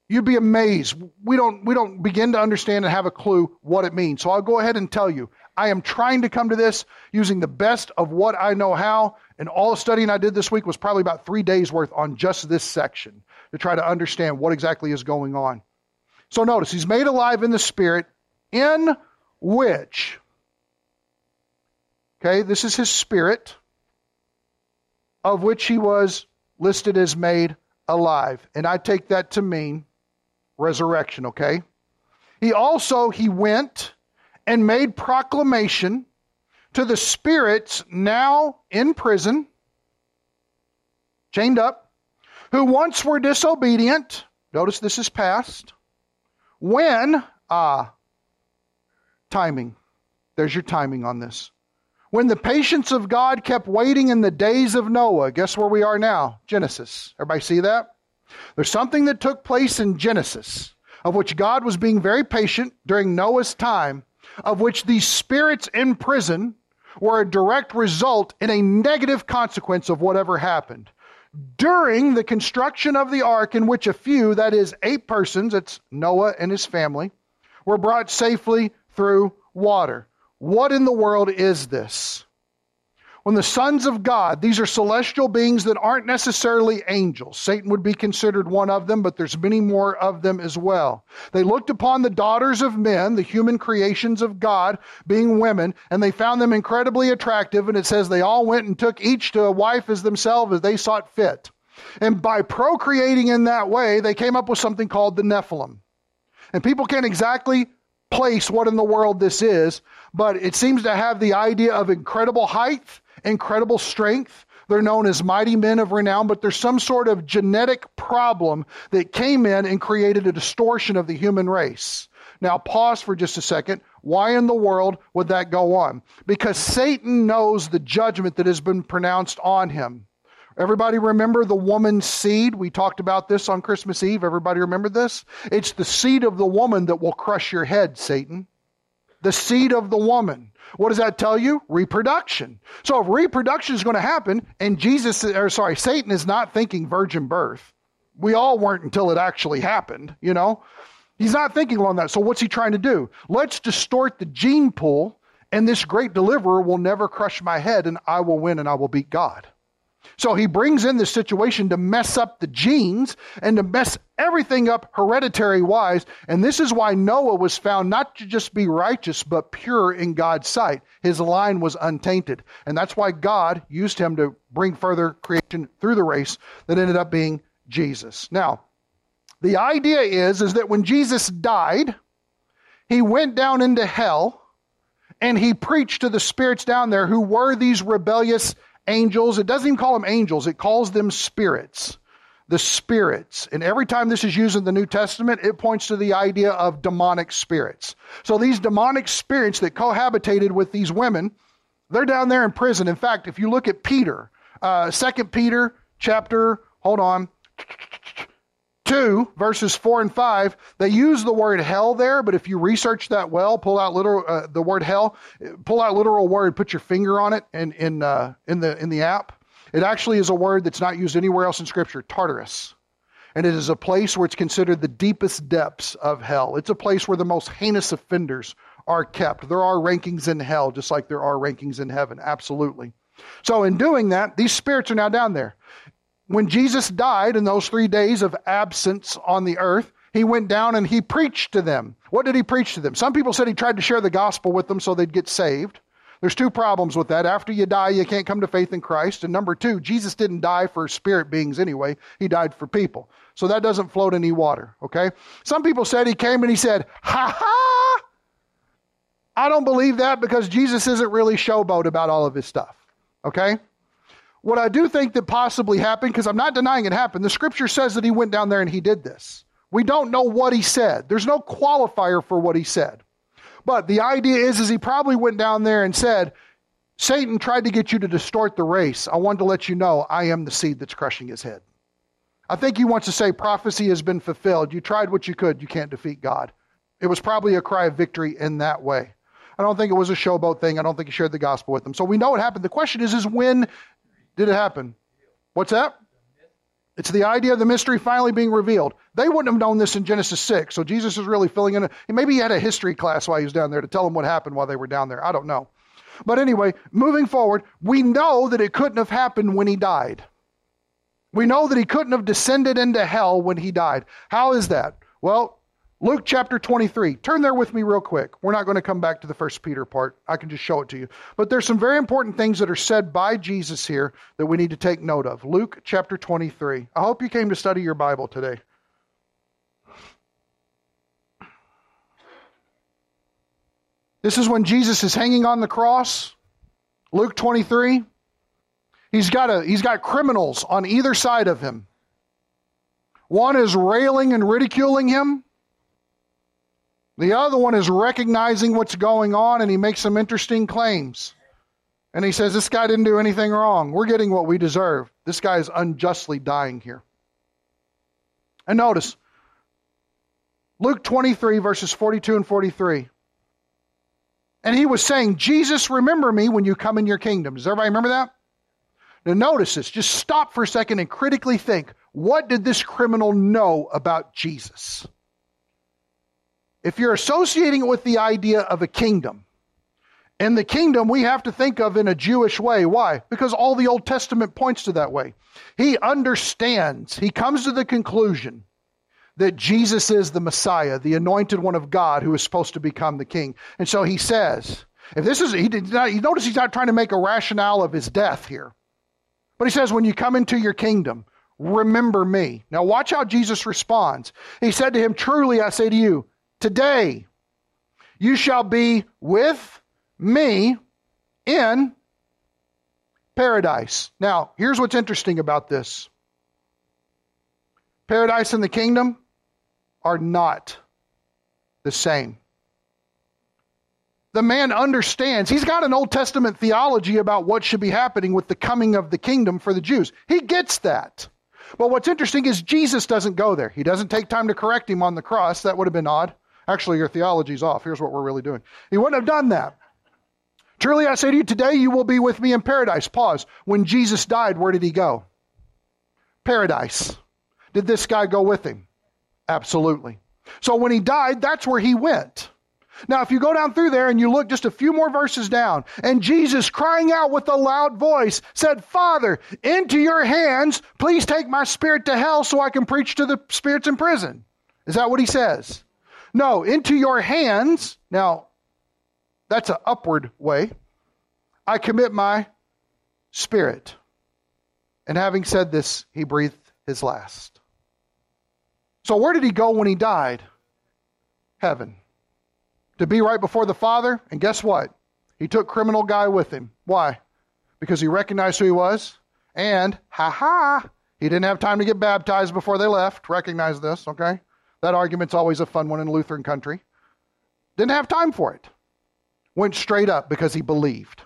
You'd be amazed. We don't, we don't begin to understand and have a clue what it means. So I'll go ahead and tell you. I am trying to come to this using the best of what I know how. And all the studying I did this week was probably about three days worth on just this section to try to understand what exactly is going on. So notice, he's made alive in the Spirit, in which, okay, this is his Spirit, of which he was listed as made alive. And I take that to mean resurrection, okay? He also, he went and made proclamation to the spirits now in prison, chained up, who once were disobedient. Notice this is past. When, ah, timing. There's your timing on this. When the patience of God kept waiting in the days of Noah, guess where we are now? Genesis. Everybody see that? There's something that took place in Genesis of which God was being very patient during Noah's time, of which these spirits in prison were a direct result in a negative consequence of whatever happened during the construction of the ark, in which a few, that is, eight persons, it's Noah and his family, were brought safely through water. What in the world is this? When the sons of God, these are celestial beings that aren't necessarily angels. Satan would be considered one of them, but there's many more of them as well. They looked upon the daughters of men, the human creations of God, being women, and they found them incredibly attractive. And it says they all went and took each to a wife as themselves as they sought fit. And by procreating in that way, they came up with something called the Nephilim. And people can't exactly place what in the world this is, but it seems to have the idea of incredible height incredible strength. They're known as mighty men of renown, but there's some sort of genetic problem that came in and created a distortion of the human race. Now, pause for just a second. Why in the world would that go on? Because Satan knows the judgment that has been pronounced on him. Everybody remember the woman's seed? We talked about this on Christmas Eve. Everybody remember this? It's the seed of the woman that will crush your head, Satan. The seed of the woman. What does that tell you? Reproduction. So if reproduction is going to happen, and Jesus, or sorry, Satan is not thinking virgin birth. We all weren't until it actually happened, you know? He's not thinking along that. So what's he trying to do? Let's distort the gene pool, and this great deliverer will never crush my head, and I will win and I will beat God. So he brings in this situation to mess up the genes and to mess everything up hereditary wise. And this is why Noah was found not to just be righteous, but pure in God's sight. His line was untainted. And that's why God used him to bring further creation through the race that ended up being Jesus. Now, the idea is, is that when Jesus died, he went down into hell and he preached to the spirits down there who were these rebellious angels. It doesn't even call them angels, it calls them spirits. The spirits. And every time this is used in the New Testament, it points to the idea of demonic spirits. So these demonic spirits that cohabitated with these women, they're down there in prison. In fact, if you look at Peter, uh, 2 Peter chapter, hold on, 2, verses 4 and 5, they use the word hell there, but if you research that well, pull out literal, uh, the word hell, pull out literal word, put your finger on it in, in, uh, in, the, in the app. It actually is a word that's not used anywhere else in Scripture, Tartarus. And it is a place where it's considered the deepest depths of hell. It's a place where the most heinous offenders are kept. There are rankings in hell, just like there are rankings in heaven. Absolutely. So, in doing that, these spirits are now down there. When Jesus died in those three days of absence on the earth, he went down and he preached to them. What did he preach to them? Some people said he tried to share the gospel with them so they'd get saved. There's two problems with that. After you die, you can't come to faith in Christ. And number two, Jesus didn't die for spirit beings anyway. He died for people. So that doesn't float any water, okay? Some people said he came and he said, ha ha! I don't believe that because Jesus isn't really showboat about all of his stuff, okay? What I do think that possibly happened, because I'm not denying it happened, the scripture says that he went down there and he did this. We don't know what he said. There's no qualifier for what he said. But the idea is, is he probably went down there and said, Satan tried to get you to distort the race. I wanted to let you know I am the seed that's crushing his head. I think he wants to say prophecy has been fulfilled. You tried what you could, you can't defeat God. It was probably a cry of victory in that way. I don't think it was a showboat thing. I don't think he shared the gospel with them. So we know what happened. The question is, is when did it happen? What's that? It's the idea of the mystery finally being revealed. They wouldn't have known this in Genesis 6, so Jesus is really filling in. A, maybe he had a history class while he was down there to tell them what happened while they were down there. I don't know. But anyway, moving forward, we know that it couldn't have happened when he died. We know that he couldn't have descended into hell when he died. How is that? Well, Luke chapter 23. Turn there with me real quick. We're not going to come back to the first Peter part. I can just show it to you. But there's some very important things that are said by Jesus here that we need to take note of. Luke chapter 23. I hope you came to study your Bible today. This is when Jesus is hanging on the cross. Luke 23. He's got a he's got criminals on either side of him. One is railing and ridiculing him. The other one is recognizing what's going on and he makes some interesting claims. And he says, This guy didn't do anything wrong. We're getting what we deserve. This guy is unjustly dying here. And notice, Luke 23, verses 42 and 43. And he was saying, Jesus, remember me when you come in your kingdom. Does everybody remember that? Now, notice this. Just stop for a second and critically think what did this criminal know about Jesus? If you're associating it with the idea of a kingdom, and the kingdom we have to think of in a Jewish way. Why? Because all the Old Testament points to that way. He understands, he comes to the conclusion that Jesus is the Messiah, the anointed one of God who is supposed to become the king. And so he says, if this is, he did not, you notice he's not trying to make a rationale of his death here. But he says, when you come into your kingdom, remember me. Now watch how Jesus responds. He said to him, Truly I say to you, today. You shall be with me in paradise. Now, here's what's interesting about this paradise and the kingdom are not the same. The man understands. He's got an Old Testament theology about what should be happening with the coming of the kingdom for the Jews. He gets that. But what's interesting is Jesus doesn't go there. He doesn't take time to correct him on the cross. That would have been odd. Actually, your theology's off. Here's what we're really doing. He wouldn't have done that. Truly, I say to you, today you will be with me in paradise. Pause. When Jesus died, where did he go? Paradise. Did this guy go with him? Absolutely. So when he died, that's where he went. Now, if you go down through there and you look just a few more verses down, and Jesus, crying out with a loud voice, said, Father, into your hands, please take my spirit to hell so I can preach to the spirits in prison. Is that what he says? No, into your hands. Now, that's an upward way. I commit my spirit. And having said this, he breathed his last. So, where did he go when he died? Heaven to be right before the Father. And guess what? He took criminal guy with him. Why? Because he recognized who he was. And, ha ha, he didn't have time to get baptized before they left. Recognize this, okay? That argument's always a fun one in Lutheran country. Didn't have time for it. Went straight up because he believed.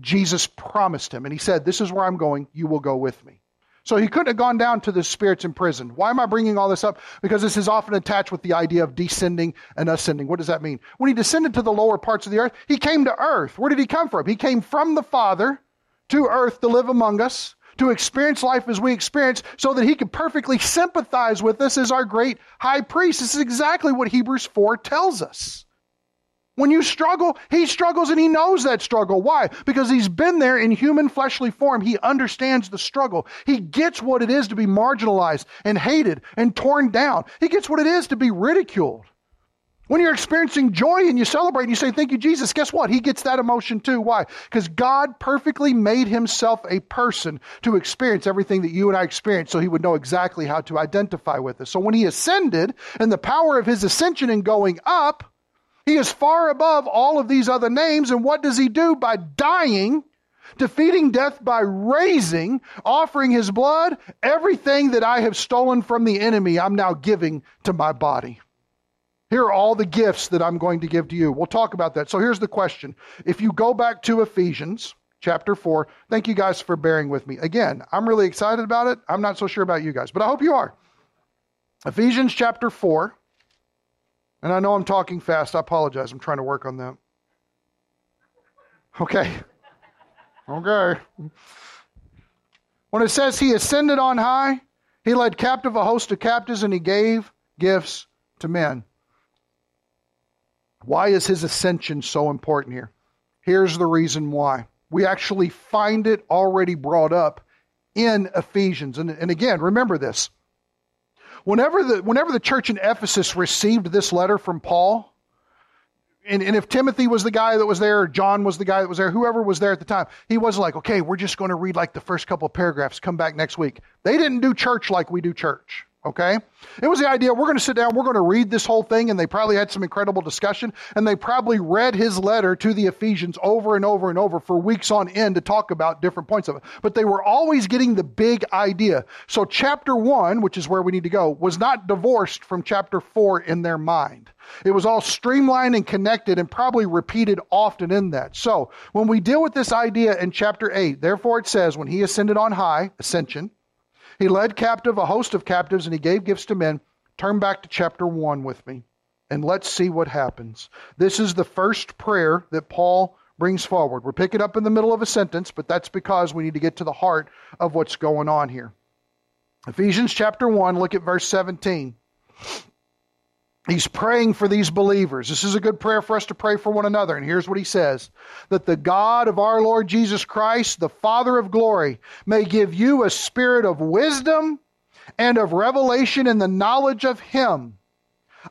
Jesus promised him, and he said, This is where I'm going. You will go with me. So he couldn't have gone down to the spirits in prison. Why am I bringing all this up? Because this is often attached with the idea of descending and ascending. What does that mean? When he descended to the lower parts of the earth, he came to earth. Where did he come from? He came from the Father to earth to live among us, to experience life as we experience, so that he can perfectly sympathize with us as our great high priest. This is exactly what Hebrews 4 tells us. When you struggle, he struggles and he knows that struggle. Why? Because he's been there in human fleshly form. He understands the struggle. He gets what it is to be marginalized and hated and torn down. He gets what it is to be ridiculed. When you're experiencing joy and you celebrate and you say, Thank you, Jesus, guess what? He gets that emotion too. Why? Because God perfectly made himself a person to experience everything that you and I experience so he would know exactly how to identify with us. So when he ascended and the power of his ascension and going up, he is far above all of these other names. And what does he do? By dying, defeating death by raising, offering his blood, everything that I have stolen from the enemy, I'm now giving to my body. Here are all the gifts that I'm going to give to you. We'll talk about that. So here's the question. If you go back to Ephesians chapter 4, thank you guys for bearing with me. Again, I'm really excited about it. I'm not so sure about you guys, but I hope you are. Ephesians chapter 4. And I know I'm talking fast. I apologize. I'm trying to work on that. Okay. Okay. When it says he ascended on high, he led captive a host of captives and he gave gifts to men. Why is his ascension so important here? Here's the reason why. We actually find it already brought up in Ephesians. And, and again, remember this. Whenever the, whenever the church in Ephesus received this letter from Paul, and, and, if Timothy was the guy that was there, John was the guy that was there, whoever was there at the time, he wasn't like, okay, we're just going to read like the first couple of paragraphs, come back next week. They didn't do church like we do church. Okay? It was the idea we're going to sit down, we're going to read this whole thing, and they probably had some incredible discussion, and they probably read his letter to the Ephesians over and over and over for weeks on end to talk about different points of it. But they were always getting the big idea. So, chapter one, which is where we need to go, was not divorced from chapter four in their mind. It was all streamlined and connected and probably repeated often in that. So, when we deal with this idea in chapter 8, therefore it says, when he ascended on high, ascension, he led captive a host of captives and he gave gifts to men. Turn back to chapter 1 with me and let's see what happens. This is the first prayer that Paul brings forward. We're picking up in the middle of a sentence, but that's because we need to get to the heart of what's going on here. Ephesians chapter 1, look at verse 17. He's praying for these believers. This is a good prayer for us to pray for one another. And here's what he says That the God of our Lord Jesus Christ, the Father of glory, may give you a spirit of wisdom and of revelation in the knowledge of him.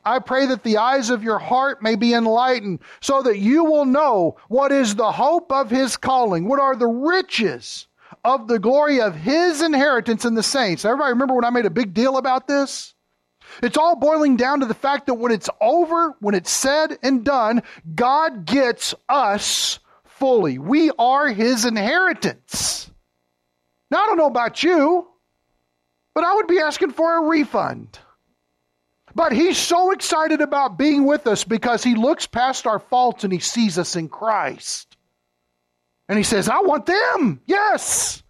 I pray that the eyes of your heart may be enlightened so that you will know what is the hope of his calling, what are the riches of the glory of his inheritance in the saints. Everybody remember when I made a big deal about this? It's all boiling down to the fact that when it's over, when it's said and done, God gets us fully. We are His inheritance. Now, I don't know about you, but I would be asking for a refund. But He's so excited about being with us because He looks past our faults and He sees us in Christ. And He says, I want them. Yes.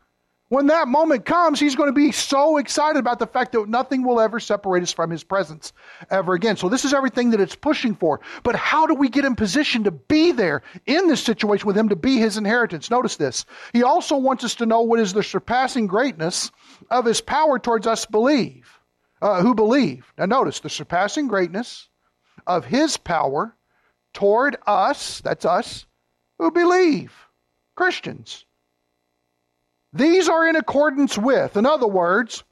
When that moment comes, he's going to be so excited about the fact that nothing will ever separate us from his presence ever again. So, this is everything that it's pushing for. But how do we get in position to be there in this situation with him to be his inheritance? Notice this. He also wants us to know what is the surpassing greatness of his power towards us believe, uh, who believe. Now, notice the surpassing greatness of his power toward us, that's us, who believe, Christians. These are in accordance with, in other words,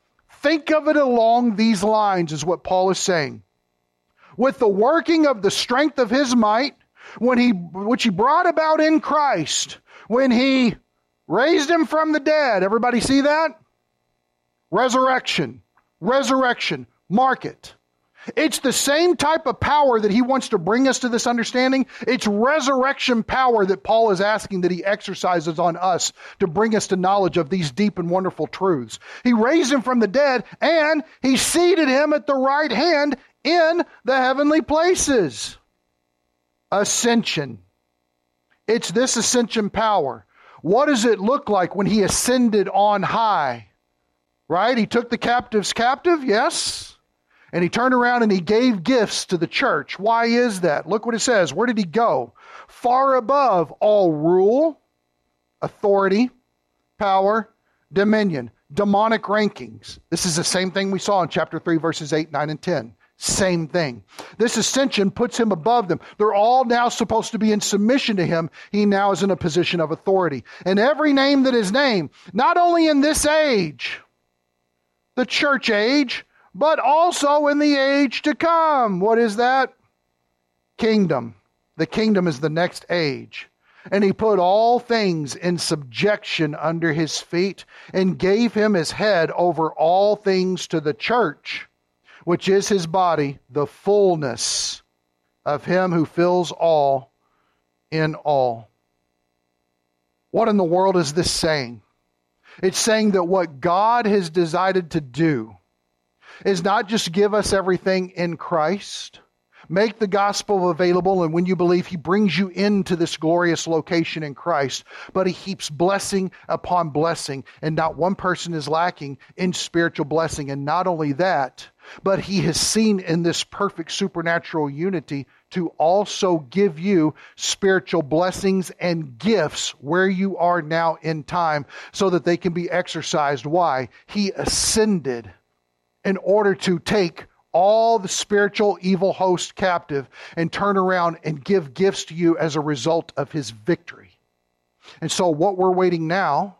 think of it along these lines, is what Paul is saying. With the working of the strength of his might, when he, which he brought about in Christ, when he raised him from the dead. Everybody see that? Resurrection. Resurrection. Mark it. It's the same type of power that he wants to bring us to this understanding. It's resurrection power that Paul is asking that he exercises on us to bring us to knowledge of these deep and wonderful truths. He raised him from the dead and he seated him at the right hand in the heavenly places. Ascension. It's this ascension power. What does it look like when he ascended on high? Right? He took the captives captive, yes. And he turned around and he gave gifts to the church. Why is that? Look what it says. Where did he go? Far above all rule, authority, power, dominion, demonic rankings. This is the same thing we saw in chapter 3, verses 8, 9, and 10. Same thing. This ascension puts him above them. They're all now supposed to be in submission to him. He now is in a position of authority. And every name that is named, not only in this age, the church age, but also in the age to come. What is that? Kingdom. The kingdom is the next age. And he put all things in subjection under his feet and gave him his head over all things to the church, which is his body, the fullness of him who fills all in all. What in the world is this saying? It's saying that what God has decided to do is not just give us everything in Christ, make the gospel available, and when you believe, He brings you into this glorious location in Christ, but He heaps blessing upon blessing, and not one person is lacking in spiritual blessing. And not only that, but He has seen in this perfect supernatural unity to also give you spiritual blessings and gifts where you are now in time so that they can be exercised. Why? He ascended in order to take all the spiritual evil host captive and turn around and give gifts to you as a result of his victory. And so, what we're waiting now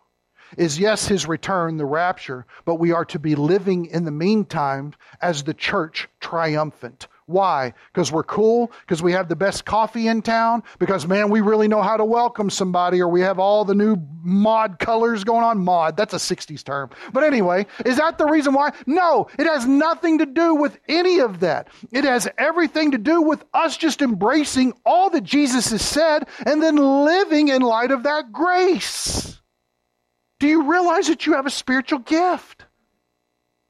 is yes, his return, the rapture, but we are to be living in the meantime as the church triumphant, why? Because we're cool? Because we have the best coffee in town? Because, man, we really know how to welcome somebody, or we have all the new mod colors going on? Mod, that's a 60s term. But anyway, is that the reason why? No, it has nothing to do with any of that. It has everything to do with us just embracing all that Jesus has said and then living in light of that grace. Do you realize that you have a spiritual gift?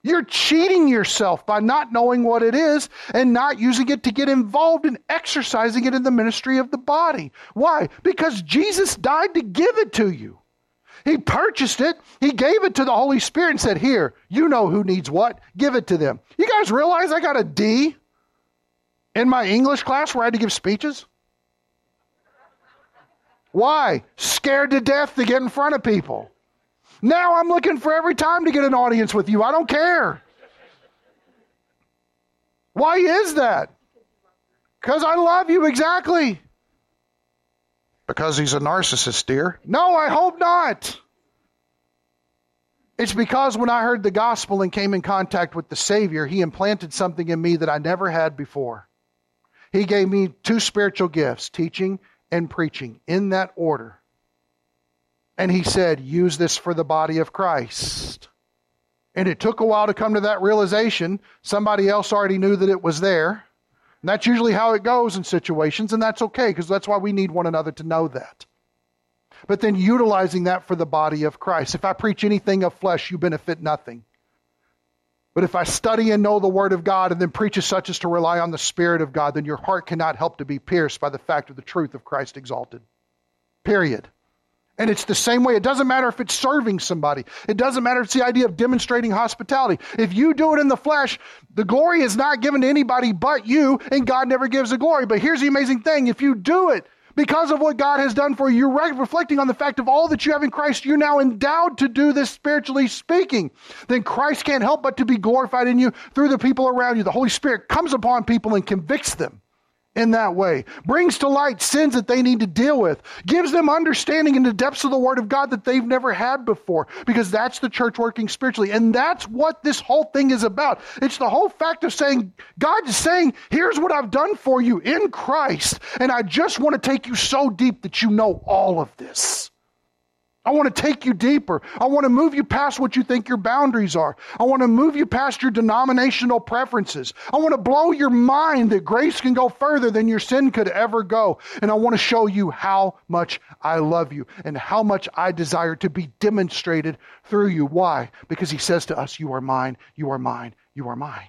You're cheating yourself by not knowing what it is and not using it to get involved in exercising it in the ministry of the body. Why? Because Jesus died to give it to you. He purchased it. He gave it to the Holy Spirit and said, Here, you know who needs what. Give it to them. You guys realize I got a D in my English class where I had to give speeches? Why? Scared to death to get in front of people. Now I'm looking for every time to get an audience with you. I don't care. Why is that? Because I love you exactly. Because he's a narcissist, dear. No, I hope not. It's because when I heard the gospel and came in contact with the Savior, He implanted something in me that I never had before. He gave me two spiritual gifts teaching and preaching in that order. And he said, use this for the body of Christ. And it took a while to come to that realization. Somebody else already knew that it was there. And that's usually how it goes in situations, and that's okay because that's why we need one another to know that. But then utilizing that for the body of Christ. If I preach anything of flesh, you benefit nothing. But if I study and know the Word of God and then preach as such as to rely on the Spirit of God, then your heart cannot help to be pierced by the fact of the truth of Christ exalted. Period. And it's the same way. It doesn't matter if it's serving somebody. It doesn't matter if it's the idea of demonstrating hospitality. If you do it in the flesh, the glory is not given to anybody but you, and God never gives the glory. But here's the amazing thing if you do it because of what God has done for you, you're reflecting on the fact of all that you have in Christ, you're now endowed to do this spiritually speaking. Then Christ can't help but to be glorified in you through the people around you. The Holy Spirit comes upon people and convicts them in that way, brings to light sins that they need to deal with, gives them understanding in the depths of the Word of God that they've never had before, because that's the church working spiritually. And that's what this whole thing is about. It's the whole fact of saying, God is saying, here's what I've done for you in Christ, and I just want to take you so deep that you know all of this. I want to take you deeper. I want to move you past what you think your boundaries are. I want to move you past your denominational preferences. I want to blow your mind that grace can go further than your sin could ever go. And I want to show you how much I love you and how much I desire to be demonstrated through you. Why? Because he says to us, You are mine, you are mine, you are mine.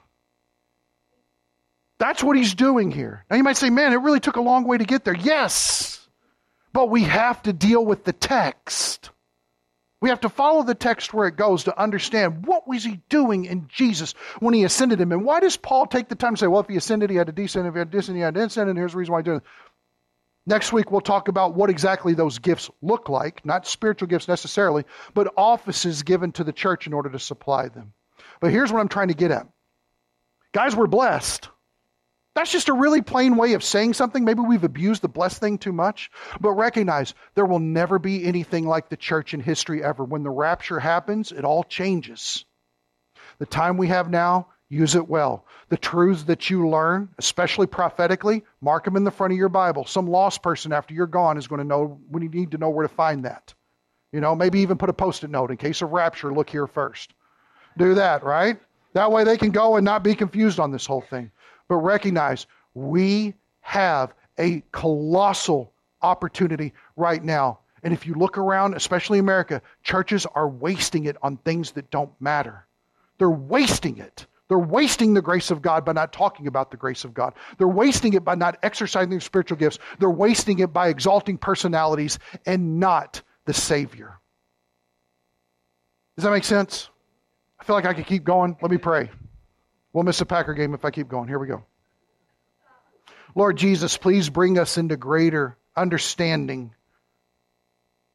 That's what he's doing here. Now you might say, Man, it really took a long way to get there. Yes. But we have to deal with the text. We have to follow the text where it goes to understand what was he doing in Jesus when he ascended him. And why does Paul take the time to say, well, if he ascended, he had to descend. If he had to descend, he had to ascend. And here's the reason why he did it. Next week, we'll talk about what exactly those gifts look like. Not spiritual gifts necessarily, but offices given to the church in order to supply them. But here's what I'm trying to get at. Guys, we're blessed. That's just a really plain way of saying something. Maybe we've abused the blessed thing too much. But recognize there will never be anything like the church in history ever. When the rapture happens, it all changes. The time we have now, use it well. The truths that you learn, especially prophetically, mark them in the front of your Bible. Some lost person after you're gone is going to know when you need to know where to find that. You know, maybe even put a post it note in case of rapture, look here first. Do that, right? That way they can go and not be confused on this whole thing but recognize we have a colossal opportunity right now. And if you look around, especially America, churches are wasting it on things that don't matter. They're wasting it. They're wasting the grace of God by not talking about the grace of God. They're wasting it by not exercising their spiritual gifts. They're wasting it by exalting personalities and not the Savior. Does that make sense? I feel like I could keep going. Let me pray. We'll miss a Packer game if I keep going. Here we go. Lord Jesus, please bring us into greater understanding,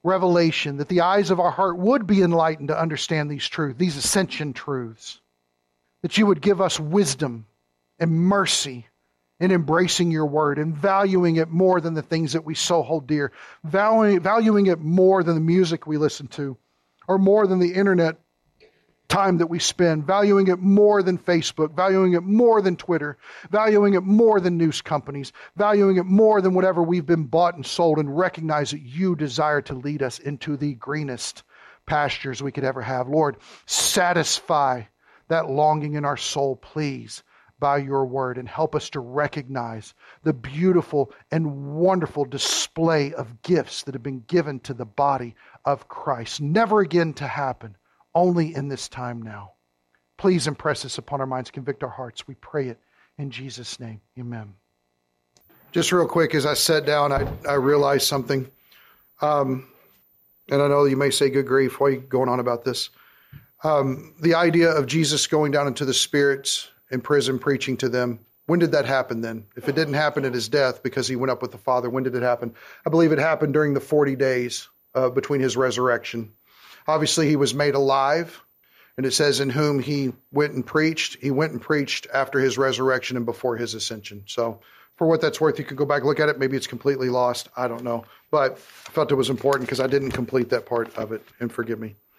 revelation, that the eyes of our heart would be enlightened to understand these truths, these ascension truths. That you would give us wisdom and mercy in embracing your word and valuing it more than the things that we so hold dear, valuing, valuing it more than the music we listen to, or more than the internet time that we spend, valuing it more than Facebook, valuing it more than Twitter, valuing it more than news companies, valuing it more than whatever we've been bought and sold, and recognize that you desire to lead us into the greenest pastures we could ever have. Lord, satisfy that longing in our soul, please, by your word, and help us to recognize the beautiful and wonderful display of gifts that have been given to the body of Christ, never again to happen only in this time now. Please impress this upon our minds, convict our hearts. We pray it in Jesus' name. Amen. Just real quick, as I sat down, I, I realized something. Um, and I know you may say, good grief, why are you going on about this? Um, the idea of Jesus going down into the spirits in prison, preaching to them. When did that happen then? If it didn't happen at his death because he went up with the Father, when did it happen? I believe it happened during the 40 days uh, between his resurrection Obviously, he was made alive. And it says, in whom he went and preached. He went and preached after his resurrection and before his ascension. So, for what that's worth, you could go back look at it. Maybe it's completely lost. I don't know. But I felt it was important because I didn't complete that part of it. And forgive me.